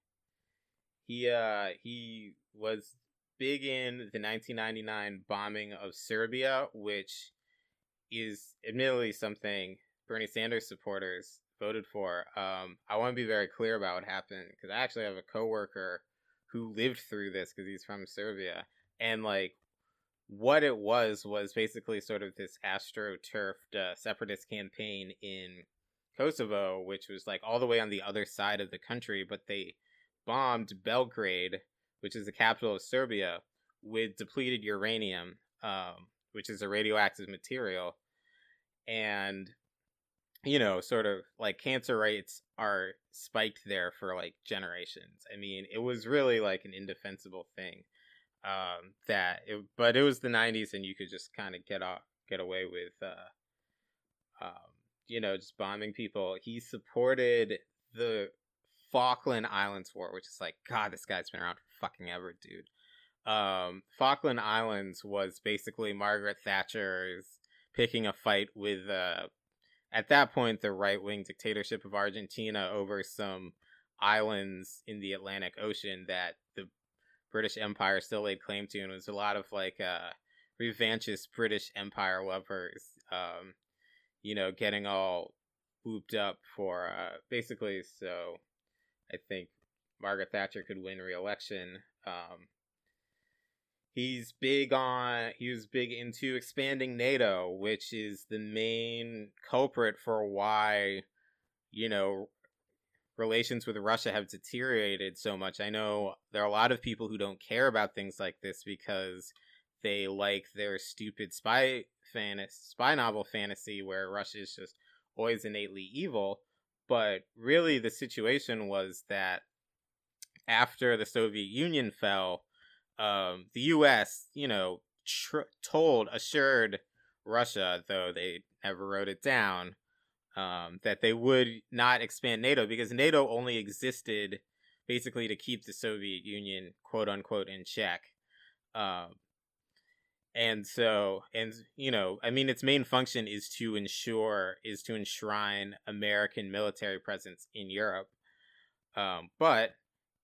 he uh he was big in the 1999 bombing of Serbia, which is admittedly something Bernie Sanders supporters voted for. Um, I want to be very clear about what happened because I actually have a coworker who lived through this because he's from Serbia, and like what it was was basically sort of this astroturfed uh, separatist campaign in Kosovo, which was like all the way on the other side of the country, but they bombed Belgrade, which is the capital of Serbia, with depleted uranium, um, which is a radioactive material, and you know, sort of like cancer rates are spiked there for like generations. I mean, it was really like an indefensible thing. Um, that it, but it was the '90s, and you could just kind of get off, get away with, uh, um, you know, just bombing people. He supported the Falkland Islands War, which is like, God, this guy's been around for fucking ever, dude. Um, Falkland Islands was basically Margaret Thatcher's picking a fight with, uh, at that point, the right wing dictatorship of Argentina over some islands in the Atlantic Ocean that the British Empire still laid claim to, and it was a lot of like uh, revanchist British Empire lovers, um, you know, getting all whooped up for uh, basically so I think Margaret Thatcher could win re-election. Um, he's big on he was big into expanding NATO, which is the main culprit for why you know relations with Russia have deteriorated so much. I know there are a lot of people who don't care about things like this because they like their stupid spy fan spy novel fantasy where Russia is just always innately evil. But really, the situation was that after the Soviet Union fell, um, the U.S., you know, tr- told, assured Russia, though they never wrote it down, um, that they would not expand NATO because NATO only existed basically to keep the Soviet Union, quote unquote, in check. Um, and so, and you know, I mean, its main function is to ensure, is to enshrine American military presence in Europe. Um, but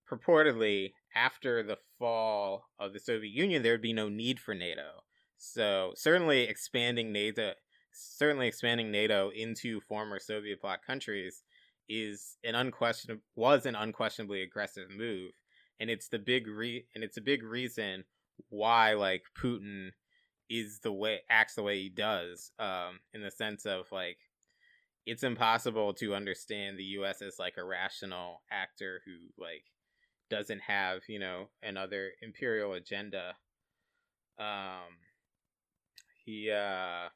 purportedly, after the fall of the Soviet Union, there would be no need for NATO. So certainly expanding NATO, certainly expanding NATO into former Soviet bloc countries is an unquestionable was an unquestionably aggressive move, and it's the big re and it's a big reason why like Putin is the way acts the way he does um in the sense of like it's impossible to understand the US as like a rational actor who like doesn't have, you know, another imperial agenda. Um he uh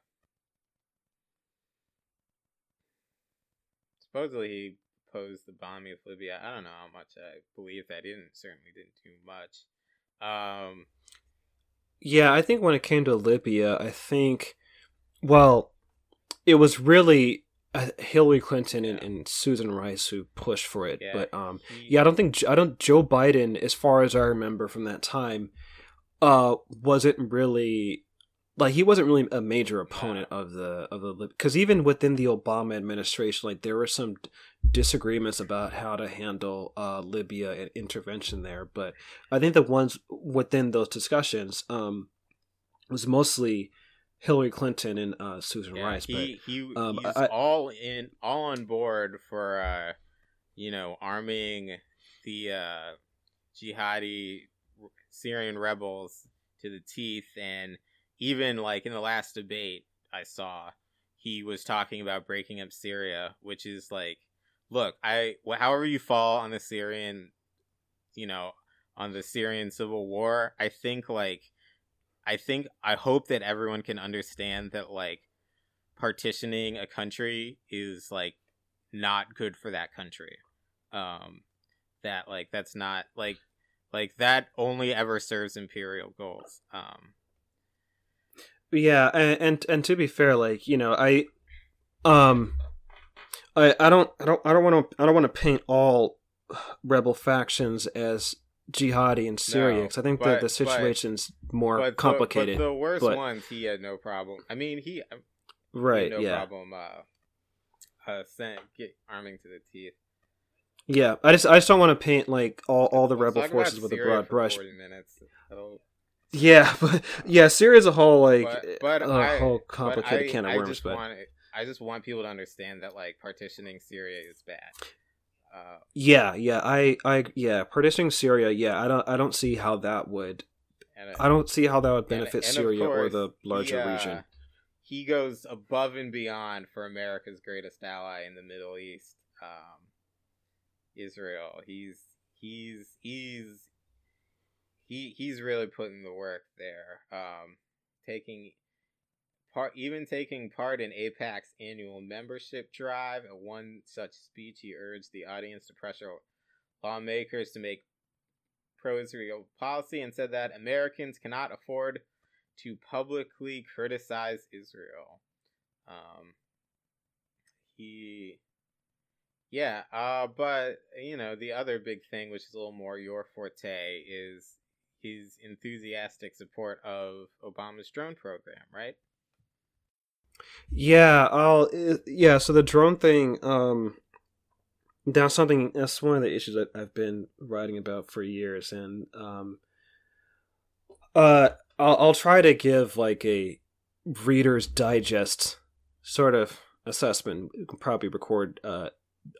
supposedly he opposed the bombing of Libya. I don't know how much I believe that. He didn't certainly didn't do much. Um Yeah, I think when it came to Libya, I think, well, it was really Hillary Clinton and, Yeah. and Susan Rice who pushed for it. Yeah, But um, yeah, I don't think I don't Joe Biden, as far as I remember from that time, uh, wasn't really like he wasn't really a major opponent of the of the because even within the Obama administration, like there were some disagreements about how to handle uh, Libya and intervention there. But I think the ones within those discussions um, was mostly Hillary Clinton and uh, Susan Yeah, Rice. he he um, he's I- all in all on board for uh you know arming the uh jihadi Syrian rebels to the teeth and even like in the last debate I saw he was talking about breaking up Syria which is like look I however you fall on the Syrian you know on the Syrian civil war I think like I think I hope that everyone can understand that like partitioning a country is like not good for that country. Um that like that's not like like that only ever serves imperial goals. Um Yeah, and, and and to be fair, like you know, I, um, I I don't I don't I don't want to I don't want to paint all rebel factions as jihadi in Syria No, because I think but- that the but- situation's more but complicated. but the worst but- ones he had no problem. I mean, he, he had right? no yeah, problem uh uh sent, get arming to the teeth. yeah. I just I just don't want to paint like all all the rebel forces with a broad brush. 40 minutes. Yeah, but yeah, Syria as a whole like but, but a I, whole but complicated I, can of I worms. just But want I just want people to understand that like partitioning Syria is bad. Uh, yeah, yeah, I I yeah, partitioning Syria. Yeah, I don't I don't see how that would and I don't see how that would benefit and of Syria or the larger he, uh, region. He goes above and beyond for America's greatest ally in the Middle East, um, Israel. He's he's he's he he's really putting the work there. Um, taking part, even taking part in AIPAC's annual membership drive. At one such speech, he urged the audience to pressure lawmakers to make pro-Israel policy and said that Americans cannot afford to publicly criticize Israel. Um, he, yeah, uh, but you know the other big thing, which is a little more your forte, is his enthusiastic support of Obama's drone program, right? Yeah, I'll uh, yeah. So the drone thing, um, that's something. That's one of the issues that I've been writing about for years, and um, uh, I'll I'll try to give like a Reader's Digest sort of assessment. We can probably record uh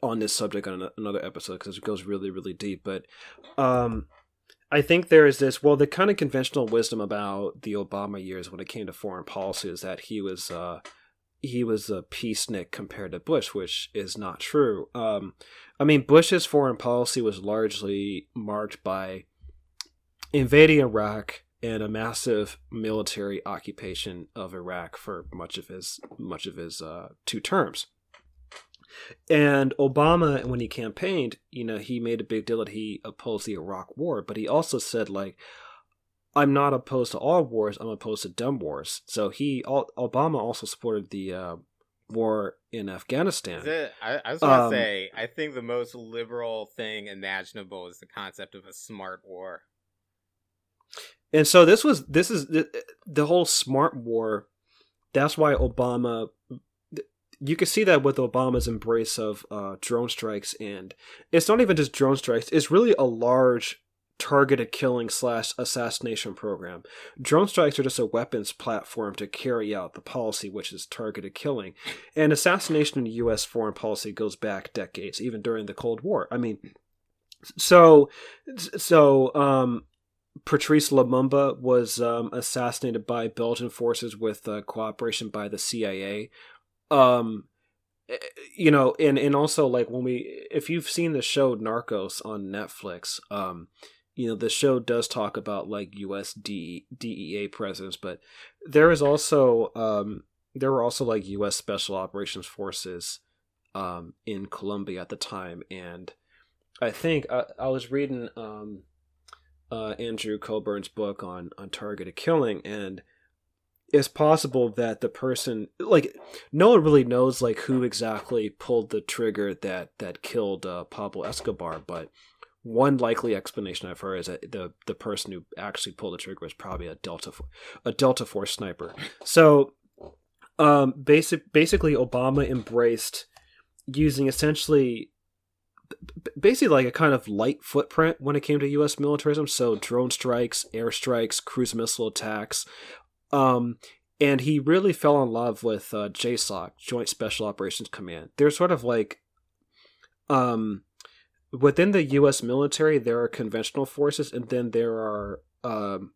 on this subject on another episode because it goes really really deep, but um. I think there is this well the kind of conventional wisdom about the Obama years when it came to foreign policy is that he was uh he was a peacenik compared to Bush, which is not true. Um, I mean, Bush's foreign policy was largely marked by invading Iraq and a massive military occupation of Iraq for much of his much of his uh, two terms. And Obama, when he campaigned, you know, he made a big deal that he opposed the Iraq War, but he also said like, I'm not opposed to all wars. I'm opposed to dumb wars. So he, Obama, also supported the uh, war in Afghanistan. Is it, I, I want to Um, say, I think the most liberal thing imaginable is the concept of a smart war. And so this was this is the, the whole smart war. That's why Obama. You can see that with Obama's embrace of uh, drone strikes, and it's not even just drone strikes. It's really a large targeted killing slash assassination program. Drone strikes are just a weapons platform to carry out the policy, which is targeted killing. And assassination in U.S. foreign policy goes back decades, even during the Cold War. I mean, so so um, Patrice Lumumba was um, assassinated by Belgian forces with uh, cooperation by the CIA. Um, eh, you know, and and also like when we, if you've seen the show Narcos on Netflix, um, you know the show does talk about like U.S. D, DEA presence, but there is also um, there were also like U.S. Special Operations Forces um, in Colombia at the time, and I think I, I was reading um, uh, Andrew Cockburn's book on on targeted killing, and it's possible that the person like no one really knows like who exactly pulled the trigger that that killed uh, Pablo Escobar, but one likely explanation I've heard is that the the person who actually pulled the trigger was probably a Delta a Delta Force sniper. So, um, basic basically Obama embraced using essentially basically like a kind of light footprint when it came to U.S. militarism. So drone strikes, airstrikes, cruise missile attacks, um, and he really fell in love with uh, JSOC, Joint Special Operations Command. They're sort of like, um, within the U.S. military, there are conventional forces, and then there are um,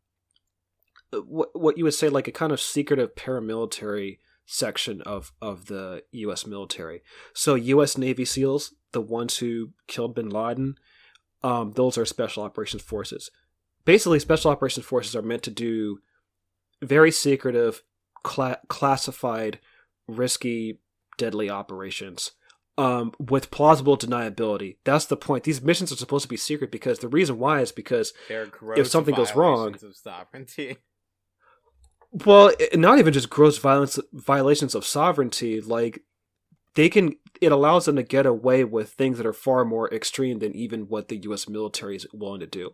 what what you would say like a kind of secretive paramilitary section of of the U.S. military. So U.S. Navy SEALs, the ones who killed Bin Laden, um, those are special operations forces. Basically, special operations forces are meant to do very secretive, cla- classified, risky, deadly operations um, with plausible deniability. That's the point. These missions are supposed to be secret because the reason why is because if something goes wrong, of sovereignty. Well, not even just gross violence violations of sovereignty. Like they can, it allows them to get away with things that are far more extreme than even what the U.S. military is willing to do.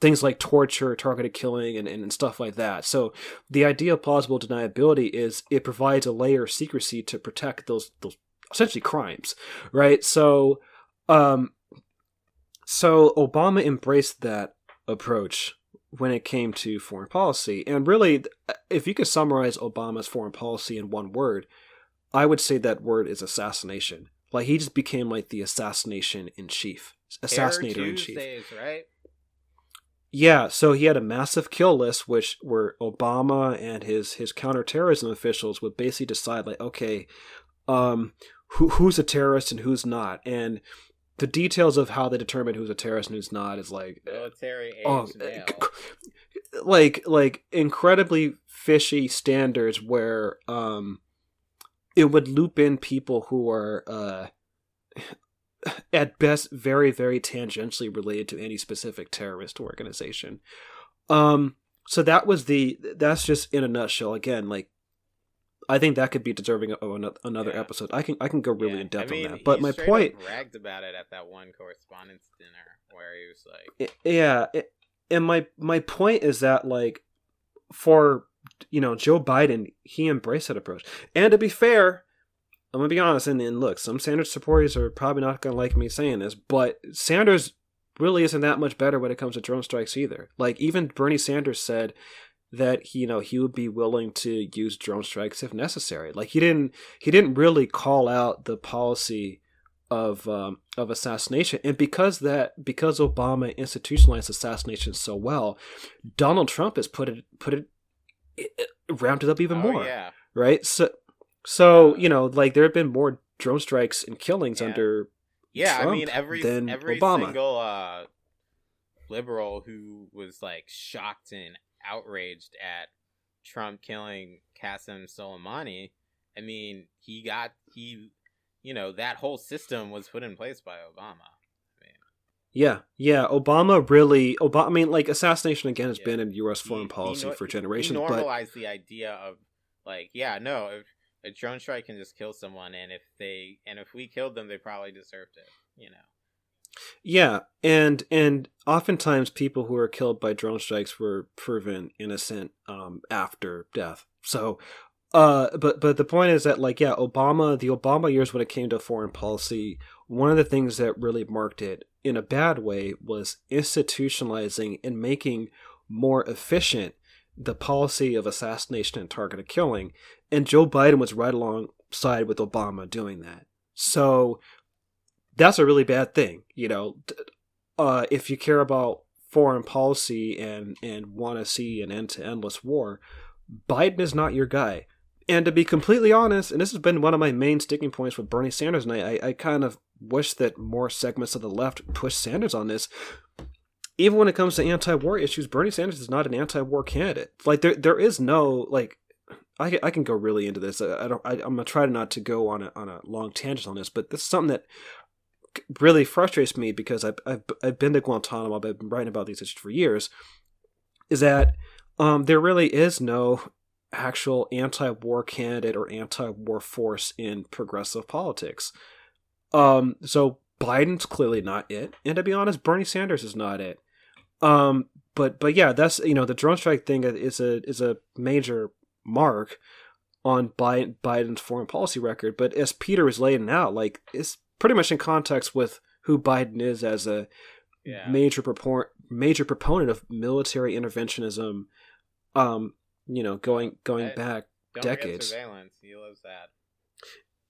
Things like torture, targeted killing, and, and stuff like that. So the idea of plausible deniability is it provides a layer of secrecy to protect those those essentially crimes, right? So, um, so Obama embraced that approach when it came to foreign policy. And really, if you could summarize Obama's foreign policy in one word, I would say that word is assassination. Like he just became like the assassination in chief, assassinator in chief. Right? Yeah, so he had a massive kill list, which where Obama and his his counterterrorism officials would basically decide, like, okay, um, who who's a terrorist and who's not, and the details of how they determine who's a terrorist and who's not is like military oh, like like incredibly fishy standards where um it would loop in people who are uh at best very very tangentially related to any specific terrorist organization um so that was the that's just in a nutshell again like I think that could be deserving of another yeah. episode. I can I can go really yeah. in depth I mean, on that. But my point bragged about it at that one correspondence dinner where he was like, yeah, it, and my my point is that like for you know Joe Biden, he embraced that approach. And to be fair, I'm gonna be honest, and, and look, some Sanders supporters are probably not gonna like me saying this, but Sanders really isn't that much better when it comes to drone strikes either. Like even Bernie Sanders said that he, you know he would be willing to use drone strikes if necessary. Like he didn't he didn't really call out the policy of um, of assassination, and because that because Obama institutionalized assassination so well, Donald Trump has put it put it, it ramped it up even oh, more. Yeah. Right. So so you know like there have been more drone strikes and killings yeah. under yeah. Trump I mean every every Obama. single uh, liberal who was like shocked and outraged at Trump killing Qasem Soleimani, I mean, he got he, you know, that whole system was put in place by Obama. yeah, yeah. Obama really, Obama. I mean, like assassination again has yeah. been in U.S. foreign he, policy he, for generations. He normalized but... the idea of like, yeah, no, if a drone strike can just kill someone, and if they and if we killed them, they probably deserved it. You know. Yeah, and and oftentimes people who are killed by drone strikes were proven innocent um, after death. So, uh, but but the point is that like yeah, Obama, the Obama years when it came to foreign policy, one of the things that really marked it in a bad way was institutionalizing and making more efficient the policy of assassination and targeted killing, and Joe Biden was right alongside with Obama doing that. So that's a really bad thing. You know, uh, if you care about foreign policy and and want to see an end to endless war, Biden is not your guy. And to be completely honest, and this has been one of my main sticking points with Bernie Sanders, and I, I kind of wish that more segments of the left push Sanders on this. Even when it comes to anti-war issues, Bernie Sanders is not an anti-war candidate. Like there, there is no like. I, I can go really into this. I, I don't. I, I'm gonna try not to go on a on a long tangent on this, but this is something that really frustrates me because I've, I've, I've been to Guantanamo, I've been writing about these issues for years, is that um, there really is no actual anti-war candidate or anti-war force in progressive politics. Um, so Biden's clearly not it, and to be honest, Bernie Sanders is not it. Um, but but yeah, that's you know the drone strike thing is a is a major mark on Biden, Biden's foreign policy record. But as Peter is laying out, like it's pretty much in context with who Biden is as a yeah. major propor- major proponent of military interventionism. Um, you know, going going I, back decades. surveillance. He loves that.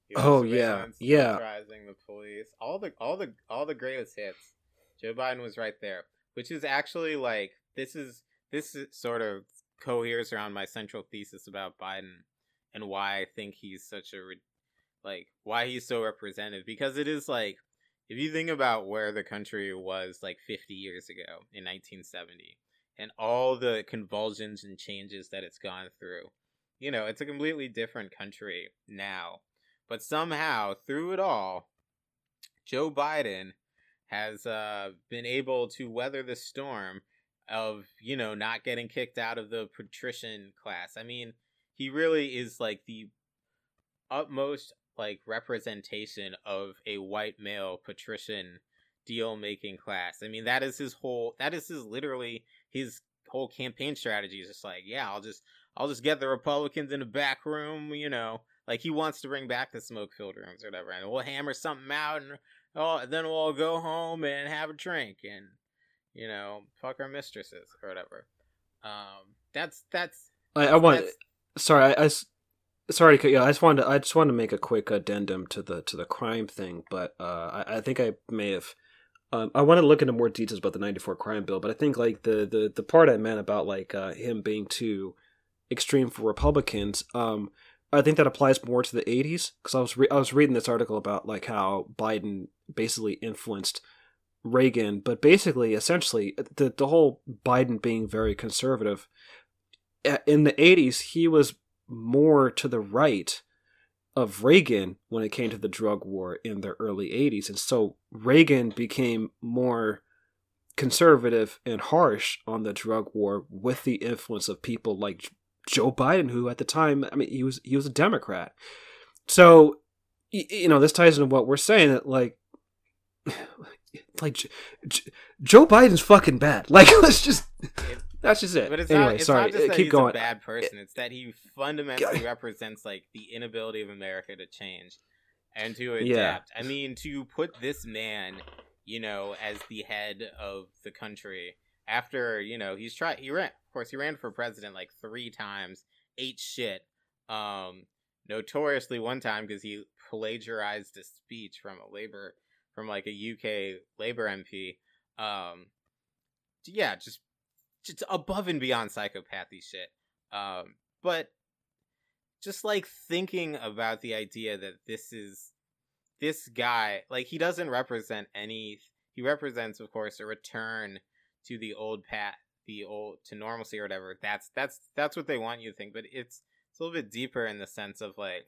He loves oh yeah, yeah. The police, all the all the all the greatest hits. Joe Biden was right there, which is actually like this is this is sort of coheres around my central thesis about Biden and why I think he's such a like why he's so represented because it is like if you think about where the country was like 50 years ago in 1970 and all the convulsions and changes that it's gone through you know it's a completely different country now. But somehow through it all joe biden has uh, been able to weather the storm of you know not getting kicked out of the patrician class i mean he really is like the utmost like representation of a white male patrician deal making class. I mean, that is his whole that is his literally his whole campaign strategy is just like, yeah, I'll just I'll just get the Republicans in the back room, you know, like he wants to bring back the smoke filled rooms or whatever, and we'll hammer something out and oh then we'll all go home and have a drink and you know, fuck our mistresses or whatever. Um that's that's I, I want sorry, I, I sorry to yeah, I just wanted to, I just wanted to make a quick addendum to the to the crime thing, but uh, I, I think I may have. Um, I want to look into more details about the '94 crime bill, but I think like the the the part I meant about like uh, him being too extreme for Republicans. Um, I think that applies more to the '80s because I was re- I was reading this article about like how Biden basically influenced Reagan, but basically, essentially, the the whole Biden being very conservative in the '80s, he was more to the right of Reagan when it came to the drug war in the early 80s. And so Reagan became more conservative and harsh on the drug war with the influence of people like Joe Biden, who at the time, I mean, he was he was a Democrat. So, you know, this ties into what we're saying that like, like Joe Biden's fucking bad. Like, let's just that's just it. But it's anyway, not. It's sorry. not just uh, that Keep he's going. a bad person. It's that he fundamentally represents like the inability of America to change and to adapt. Yeah. I mean, to put this man, you know, as the head of the country after you know he's tried. He ran. Of course, he ran for president like three times. Ate shit. Um, notoriously one time because he plagiarized a speech from a labor from like a UK Labor MP. Um, yeah, just just above and beyond psychopathy shit. Um, but just like thinking about the idea that this is this guy, like he doesn't represent any. He represents, of course, a return to the old pat, the old to normalcy or whatever. That's that's that's what they want you to think. But it's it's a little bit deeper in the sense of like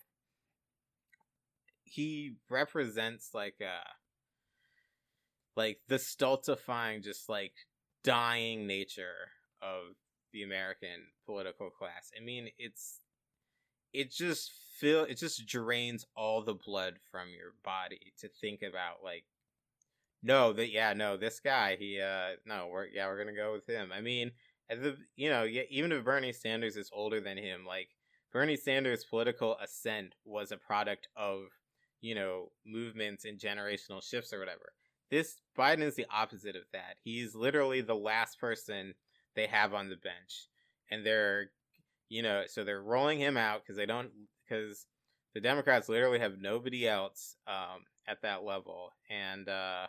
he represents like uh, like the stultifying, just like dying nature of the American political class. I mean, it's it just feel it just drains all the blood from your body to think about like no that yeah no this guy he uh no we're yeah we're gonna go with him i mean the you know even if bernie sanders is older than him like bernie sanders political ascent was a product of you know movements and generational shifts or whatever this Biden is the opposite of that. He's literally the last person they have on the bench, and they're, you know, so they're rolling him out because they don't because the Democrats literally have nobody else um, at that level, and uh,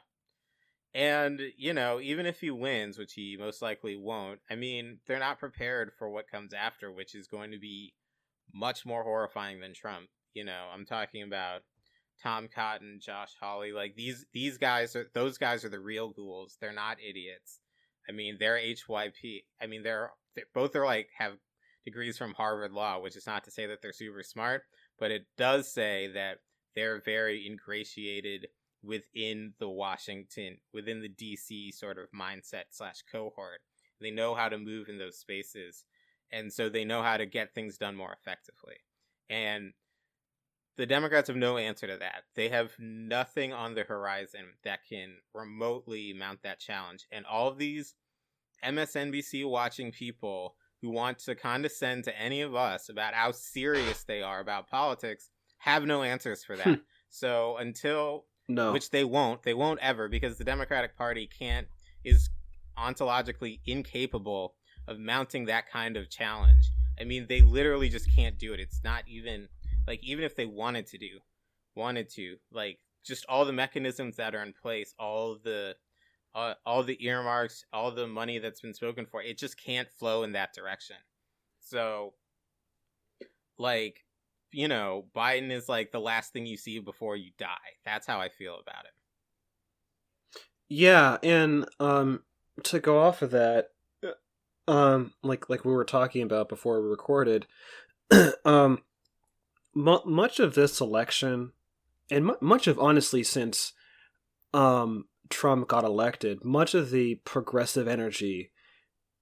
and you know, even if he wins, which he most likely won't, I mean, they're not prepared for what comes after, which is going to be much more horrifying than Trump. You know, I'm talking about Tom Cotton, Josh Hawley, like these these guys are those guys are the real ghouls. They're not idiots. I mean, they're HYP. I mean, they're, they're both are like have degrees from Harvard Law, which is not to say that they're super smart, but it does say that they're very ingratiated within the Washington, within the DC sort of mindset slash cohort. They know how to move in those spaces, and so they know how to get things done more effectively. And the Democrats have no answer to that. They have nothing on the horizon that can remotely mount that challenge. And all of these MSNBC watching people who want to condescend to any of us about how serious they are about politics have no answers for that. Hmm. so until No. which they won't, they won't ever because the Democratic Party can't is ontologically incapable of mounting that kind of challenge. I mean, they literally just can't do it. It's not even like even if they wanted to do, wanted to, like just all the mechanisms that are in place, all the uh, all the earmarks, all the money that's been spoken for, it just can't flow in that direction. So, like, you know, Biden is like the last thing you see before you die. That's how I feel about it. Yeah, and um to go off of that um like like we were talking about before we recorded um mu- much of this election and mu- much of honestly since um Trump got elected, much of the progressive energy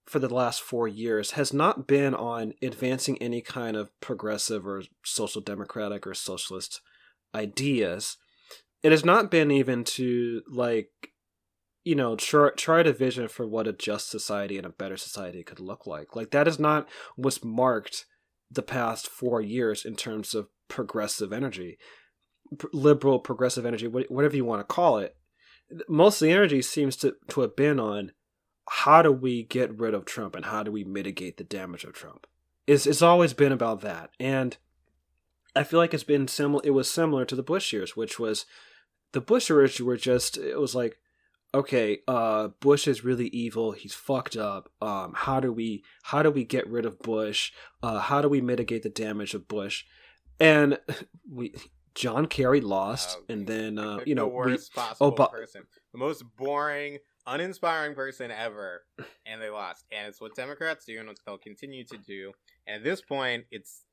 for the last 4 years has not been on advancing any kind of progressive or social democratic or socialist ideas. It has not been even to like you know try, try to vision for what a just society and a better society could look like. Like that is not what's marked the past four years in terms of progressive energy. Liberal progressive energy wh- whatever you want to call it. Most of the energy seems to, to have been on how do we get rid of trump and how do we mitigate the damage of trump it's, it's always been about that and i feel like it's been similar it was similar to the bush years which was the bush years were just it was like okay, uh, Bush is really evil. He's fucked up. Um, how do we how do we get rid of Bush? Uh, how do we mitigate the damage of Bush? And we John Kerry lost, Oh, and then uh, you know we Oba- person, the most boring, uninspiring person ever, and they lost. And it's what Democrats do, and what they'll continue to do. And at this point, it's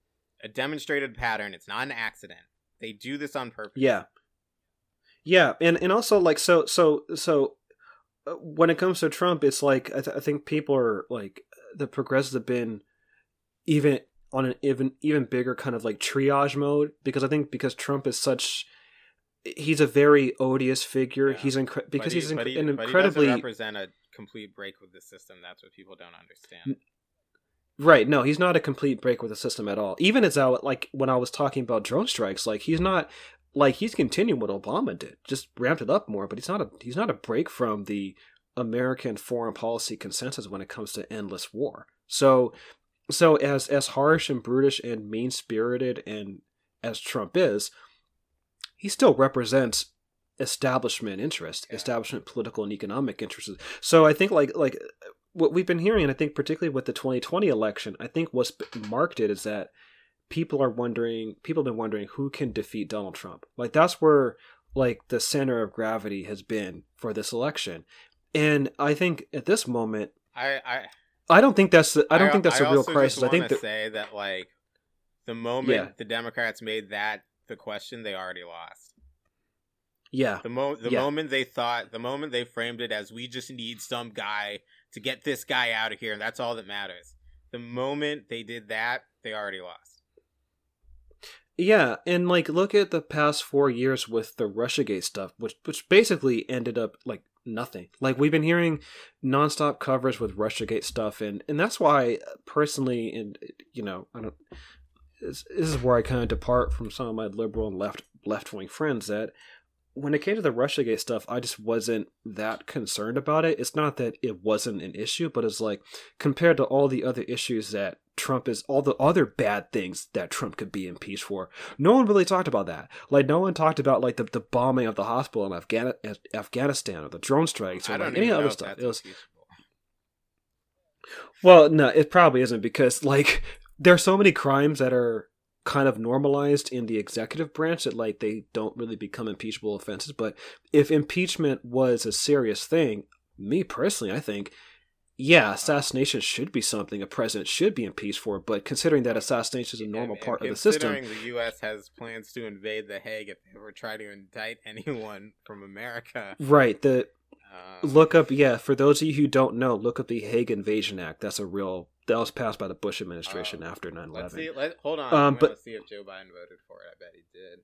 a demonstrated pattern. It's not an accident. They do this on purpose. Yeah. Yeah, and and also like so so so uh, when it comes to Trump, it's like I, th- I think people are like the progressives have been even on an even even bigger kind of like triage mode because I think because Trump is such he's a very odious figure. Yeah. He's incre- because he, he's inc- he, an incredibly represent a complete break with the system. That's what people don't understand. Right. No, he's not a complete break with the system at all. Even as I like when I was talking about drone strikes, like he's not like he's continuing what Obama did, just ramped it up more. But he's not a he's not a break from the American foreign policy consensus when it comes to endless war. So so as as harsh and brutish and mean spirited and as Trump is, he still represents establishment interest, Yeah. establishment political and economic interests. So I think like like what we've been hearing, and I think particularly with the 2020 election, I think what's marked it is that people are wondering, people have been wondering who can defeat Donald Trump. Like that's where like the center of gravity has been for this election, and I think at this moment, I, I I don't think that's the, I don't think that's a real crisis. I think that say that like the moment Yeah. the Democrats made that the question, they already lost. yeah, The mo the Yeah. moment they thought, the moment they framed it as we just need some guy to get this guy out of here, and that's all that matters. The moment they did that, they already lost. Yeah, and like look at the past four years with the RussiaGate stuff, which which basically ended up like nothing. Like we've been hearing nonstop coverage with RussiaGate stuff, and and that's why uh, personally, and you know, I don't. This, is where I kind of depart from some of my liberal and left left wing friends that when it came to the RussiaGate stuff, I just wasn't that concerned about it. It's not that it wasn't an issue, but it's like compared to all the other issues that Trump is, all the other bad things that Trump could be impeached for, no one really talked about that. Like no one talked about like the, the bombing of the hospital in Afghan- Afghanistan or the drone strikes or like any other stuff. It was well, no, it probably isn't because like there are so many crimes that are kind of normalized in the executive branch that like they don't really become impeachable offenses. But if impeachment was a serious thing, me personally, I think, yeah, assassination should be something a president should be impeached for. But considering that assassination is a normal And- and part of the system, Considering the U.S. has plans to invade The Hague if they ever try to indict anyone from America. right? The Uh, look up, yeah, for those of you who don't know, look up the Hague Invasion Act. That's a real that was passed by the Bush administration Oh. after 9/11. Let's see. Let hold on. Um, but- see if Joe Biden voted for it. I bet he did.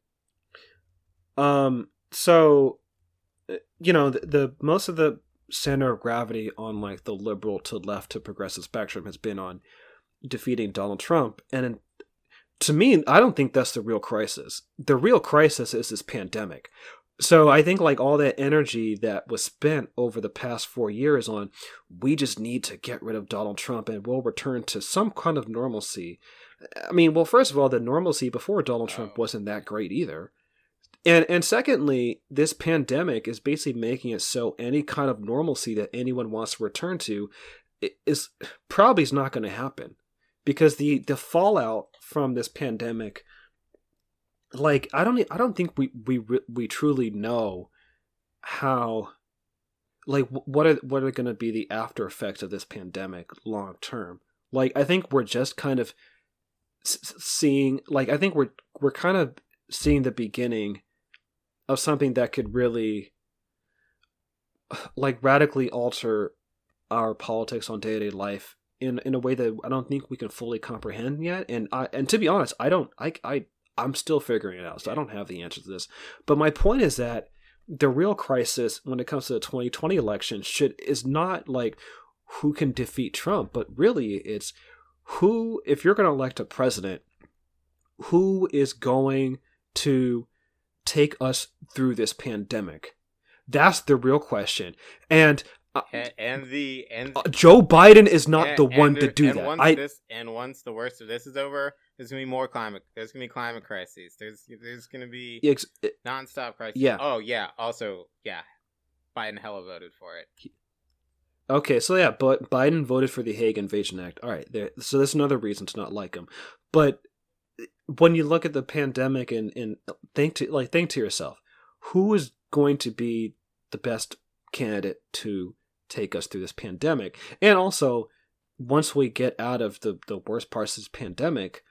Um, so uh, you know, the, the most of the center of gravity on like the liberal to left to progressive spectrum has been on defeating Donald Trump, and in, to me, I don't think that's the real crisis. The real crisis is this pandemic. So I think like all that energy that was spent over the past four years on, we just need to get rid of Donald Trump and we'll return to some kind of normalcy. I mean, well, first of all, the normalcy before Donald oh. Trump Oh. wasn't that great either. And and secondly, this pandemic is basically making it so any kind of normalcy that anyone wants to return to is probably is not going to happen because the the fallout from this pandemic like I don't I don't think we we we truly know how like what are what are going to be the after effects of this pandemic long term? Like I think we're just kind of seeing like I think we're we're kind of seeing the beginning of something that could really like radically alter our politics on day-to-day life in in a way that I don't think we can fully comprehend yet. And I and to be honest I don't I I I'm still figuring it out so I don't have the answer to this. But my point is that the real crisis when it comes to the 2020 election should is not like who can defeat Trump but really it's who if you're going to elect a president who is going to take us through this pandemic? That's the real question. And uh, And, and the and uh, Joe Biden is not and- the one to do that. Once I this and once the worst of this is over, there's gonna be more climate. There's gonna be climate crises. There's there's gonna be ex- eh, nonstop crises. Yeah. Oh yeah. Also yeah, Biden hella voted for it. okay, so yeah, but Biden voted for the Hague Invasion Act. All right, there. So that's another reason to not like him. But eh, when you look at the pandemic and and think to like think to yourself, who is going to be the best candidate to take us through this pandemic? And also, once we get out of the the worst parts of this pandemic,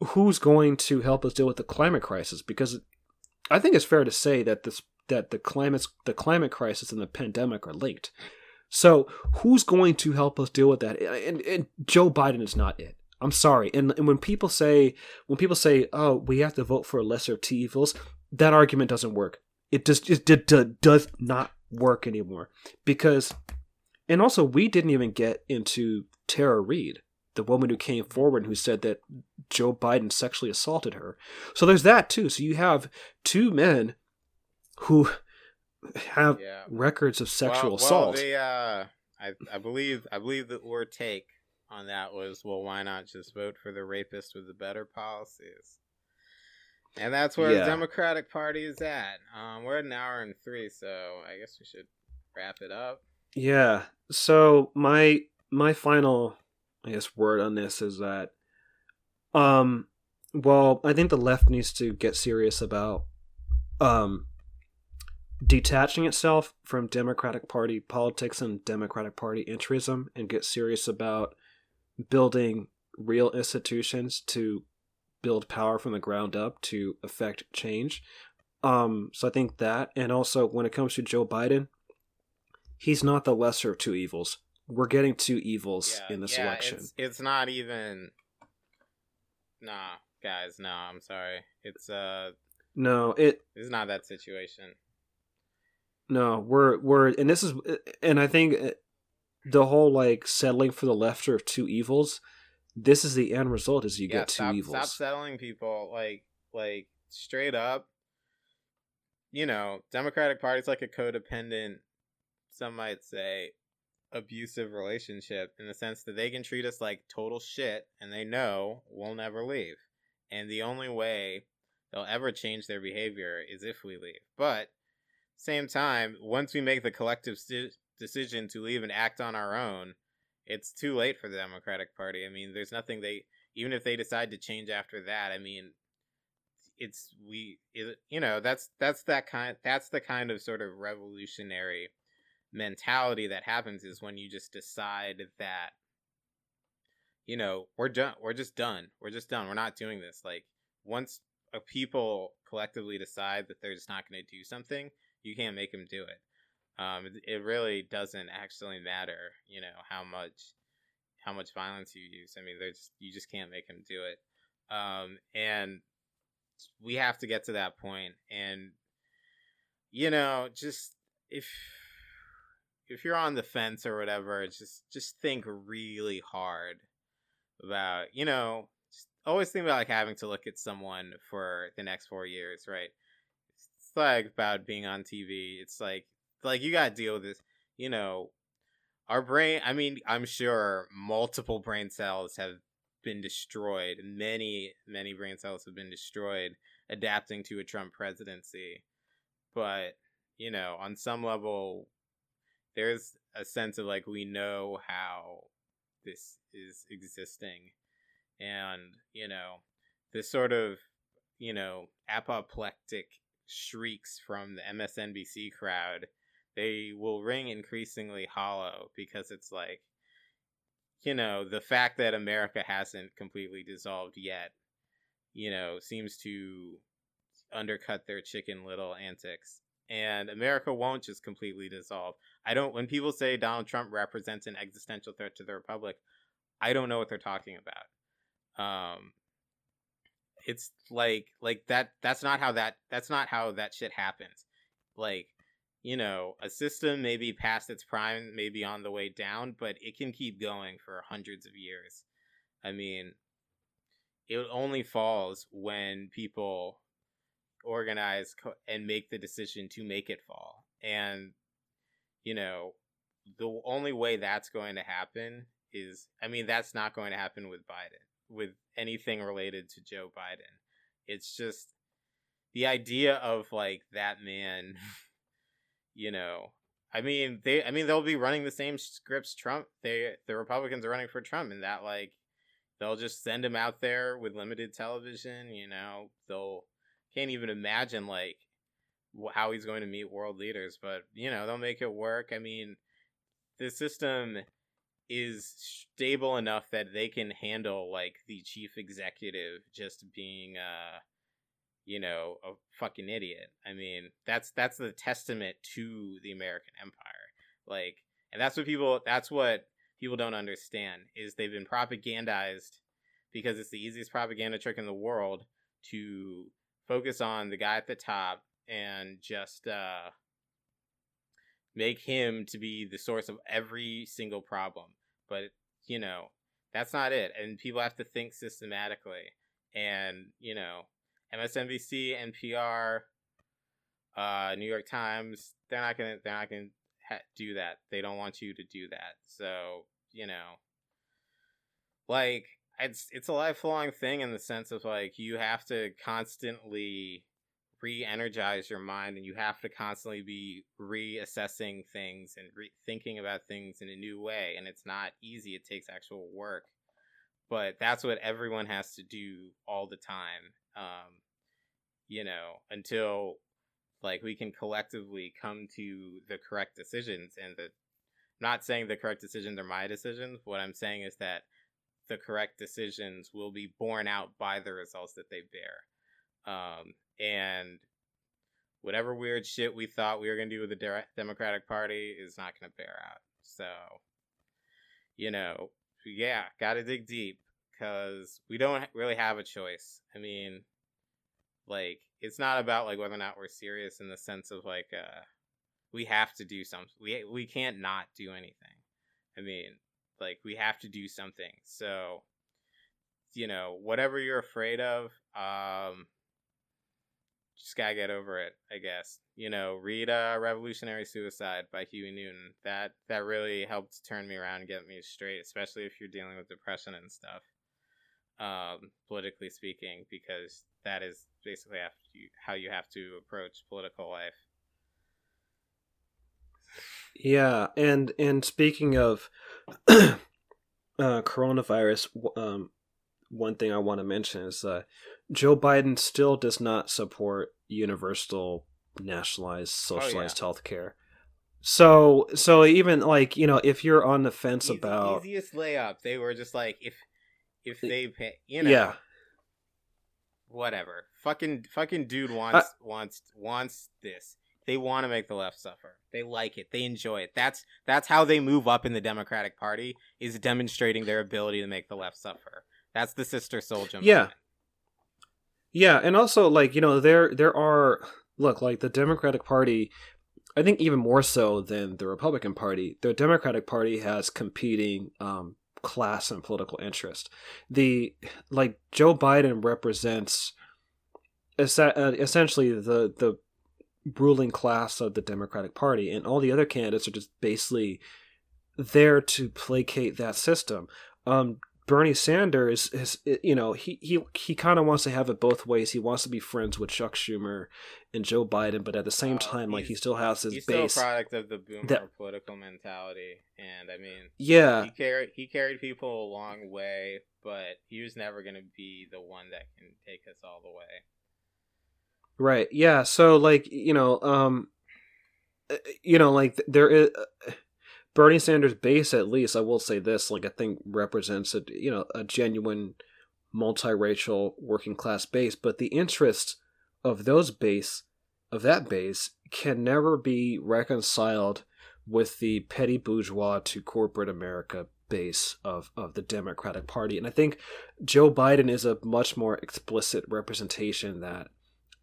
who's going to help us deal with the climate crisis? Because I think it's fair to say that this that the climate the climate crisis and the pandemic are linked. So who's going to help us deal with that? And, and Joe Biden is not it. I'm sorry. And, and when people say when people say, "Oh, we have to vote for lesser of evils," that argument doesn't work. It just it, d- does not work anymore because, and also we didn't even get into Tara Reade, the woman who came forward and who said that Joe Biden sexually assaulted her. So there's that too. So you have two men who have Yeah. records of sexual well, assault. Well, they, uh, I I believe I believe that our take on that was, well, why not just vote for the rapist with the better policies? And that's where Yeah. the Democratic Party is at. Um, we're at an hour and three, so I guess we should wrap it up. Yeah. So my my final I guess word on this is that um well, I think the left needs to get serious about um detaching itself from Democratic Party politics and Democratic Party interism and get serious about building real institutions to build power from the ground up to affect change. Um so I think that and also when it comes to Joe Biden, he's not the lesser of two evils. We're getting two evils in this yeah, election. It's, it's not even. Nah, guys, no, I'm sorry. It's uh, No, it it's not that situation. no, we're we're and this is and I think uh, the whole like settling for the left or two evils. This is the end result: is you yeah, get two stop, evils. Stop settling people like like straight up. You know, Democratic Party's like a codependent, some might say, abusive relationship in the sense that they can treat us like total shit and they know we'll never leave. And the only way they'll ever change their behavior is if we leave. But same time, once we make the collective sti- decision to leave and act on our own, it's too late for the Democratic Party. I mean, there's nothing they even if they decide to change after that. I mean, it's we it, you know that's that's that kind that's the kind of sort of revolutionary mentality that happens is when you just decide that you know we're done we're just done we're just done we're not doing this like once a people collectively decide that they're just not going to do something you can't make them do it um it, really doesn't actually matter you know how much how much violence you use. I mean, there's you just can't make them do it. Um, and we have to get to that point, and you know, just if if you're on the fence or whatever, just just think really hard about you know always think about like having to look at someone for the next four years, right? It's like about being on TV. It's like like you gotta deal with this. You know, our brain. I mean, I'm sure multiple brain cells have been destroyed. Many many brain cells have been destroyed adapting to a Trump presidency. But you know, on some level, there's a sense of like we know how this is existing and you know this sort of you know apoplectic shrieks from the MSNBC crowd they will ring increasingly hollow because it's like you know the fact that America hasn't completely dissolved yet you know seems to undercut their chicken little antics and America won't just completely dissolve. I don't when people say Donald Trump represents an existential threat to the republic, I don't know what they're talking about. Um it's like like that that's not how that that's not how that shit happens. Like you know a system may be past its prime maybe on the way down but it can keep going for hundreds of years. I mean it only falls when people organize and make the decision to make it fall. And you know the only way that's going to happen is i mean that's not going to happen with biden with anything related to Joe Biden. It's just the idea of like that man, you know. I mean, they I mean they'll be running the same scripts Trump they the Republicans are running for Trump and that like they'll just send him out there with limited television, you know. They'll can't even imagine like how he's going to meet world leaders, but you know, they'll make it work. I mean, the system is stable enough that they can handle like the chief executive just being uh you know a fucking idiot i mean that's that's the testament to the american empire like and that's what people that's what people don't understand is they've been propagandized because it's the easiest propaganda trick in the world to focus on the guy at the top and just uh make him to be the source of every single problem but you know that's not it and people have to think systematically and you know msnbc npr uh new york times they're not gonna they're not gonna do that they don't want you to do that so you know like it's it's a lifelong thing in the sense of like you have to constantly re-energize your mind and you have to constantly be reassessing things and re- thinking about things in a new way and it's not easy it takes actual work. But that's what everyone has to do all the time um, you know until like we can collectively come to the correct decisions and the I'm not saying the correct decisions are my decisions what i'm saying is that the correct decisions will be borne out by the results that they bear. Um, and whatever weird shit we thought we were going to do with the De- Democratic Party is not going to bear out. So, you know, yeah, got to dig deep because we don't really have a choice. I mean, like, it's not about like whether or not we're serious in the sense of like, uh, we have to do something. We we can't not do anything. I mean, like we have to do something. So, you know, whatever you're afraid of, um, just gotta get over it, I guess. You know, read uh, "Revolutionary Suicide" by Huey Newton. That that really helped turn me around and get me straight, especially if you're dealing with depression and stuff. Um, politically speaking, because that is basically how you have to approach political life. Yeah, and and speaking of uh, coronavirus, um, one thing I want to mention is uh, Joe Biden still does not support universal nationalized socialized oh, yeah. health care. So so even like, you know, if you're on the fence Easy, about easiest layup, they were just like if if they pay, you know. Yeah. Whatever. Fucking fucking dude wants uh, wants wants this. they want to make the left suffer. They like it. They enjoy it. That's that's how they move up in the Democratic Party is demonstrating their ability to make the left suffer. That's the Sister Souljah. Yeah. moment. Yeah, and also like you know there there are look like the Democratic Party. I think even more so than the Republican Party, the Democratic Party has competing um, class and political interest. The like Joe Biden represents es- uh, essentially the the ruling class of the Democratic Party, and all the other candidates are just basically there to placate that system. Um, Bernie Sanders is, you know, he he he kind of wants to have it both ways. He wants to be friends with Chuck Schumer and Joe Biden, but at the same Uh, time, like he still has his He's base. still a product of the boomer that- political mentality, and I mean, yeah, he carried he carried people a long way, but he was never going to be the one that can take us all the way. Right. Yeah. So like you know, um, uh, you know, like th- there is uh, Bernie Sanders' base. At least I will say this: like I think represents a you know a genuine multiracial working class base, but the interests of those base of that base can never be reconciled with the petty bourgeois to corporate America base of of the Democratic Party. And I think Joe Biden is a much more explicit representation that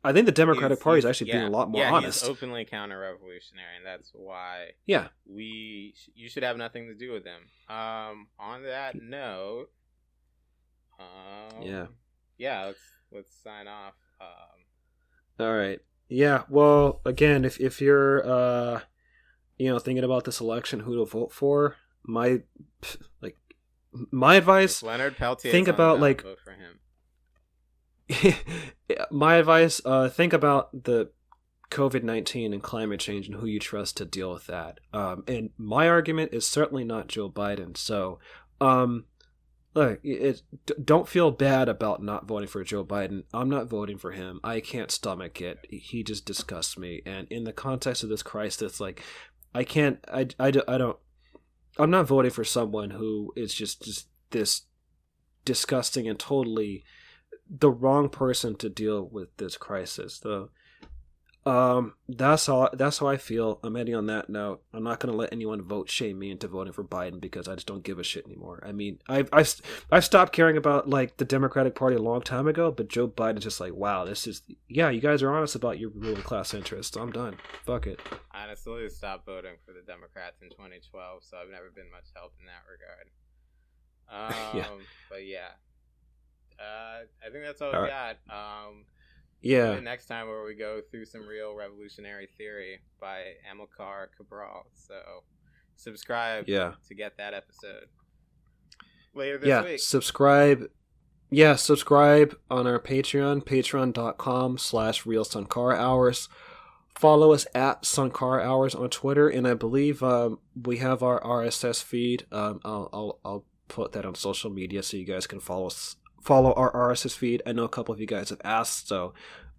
I think the Democratic Party is actually yeah, being a lot more yeah, honest. He's openly counter-revolutionary, and that's why yeah. we sh- you should have nothing to do with them. Um, on that note, um, Yeah. yeah, let's let's sign off. Um, All right. Yeah. Well, again, if if you're uh you know thinking about this election, who to vote for, my like my advice if Leonard Peltier. think about, like- vote for him. my advice uh think about the covid-19 and climate change and who you trust to deal with that. Um and my argument is certainly not joe biden. So um look it, don't feel bad about not voting for joe biden. I'm not voting for him. I can't stomach it. He just disgusts me. And in the context of this crisis like i can't I, I, I don't i'm not voting for someone who is just just this disgusting and totally the wrong person to deal with this crisis. The um that's how that's how I feel. I'm ending on that note. I'm not going to let anyone vote shame me into voting for Biden because I just don't give a shit anymore. I mean, I've I've I've stopped caring about like the Democratic Party a long time ago, but Joe Biden's just like, wow, this is yeah, you guys are honest about your ruling class interests. I'm done. Fuck it. I honestly stopped voting for the Democrats in 2012, so I've never been much help in that regard. Um, Yeah. But yeah, uh, I think that's all, All we right. got. Um, Yeah. next time where we go through some real revolutionary theory by Amilcar Cabral. So subscribe Yeah. to get that episode later this yeah week. subscribe yeah subscribe on our patreon patreon.com slash real hours follow us at suncar hours on twitter and i believe um, we have our rss feed um, I'll, I'll, I'll put that on social media so you guys can follow us follow our rss feed i know a couple of you guys have asked so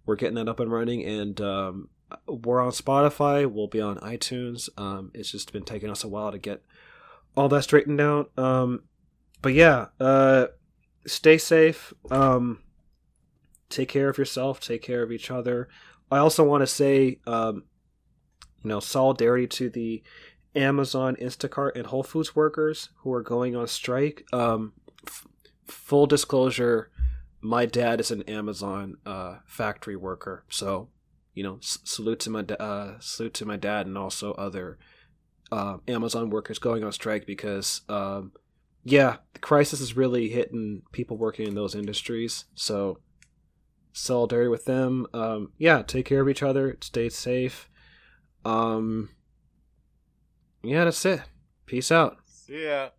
we're getting that up and running and um, we're on spotify we'll be on itunes um, it's just been taking us a while to get all that straightened out um, but yeah, uh, stay safe. Um, take care of yourself. Take care of each other. I also want to say, um, you know, solidarity to the Amazon, Instacart, and Whole Foods workers who are going on strike. Um, full disclosure, my dad is an Amazon uh, factory worker, so you know, s- salute to my da- uh, salute to my dad and also other uh, Amazon workers going on strike because. Um, yeah, the crisis is really hitting people working in those industries. So solidarity with them. Um, yeah, take care of each other. Stay safe. Um, yeah, that's it. Peace out. See ya.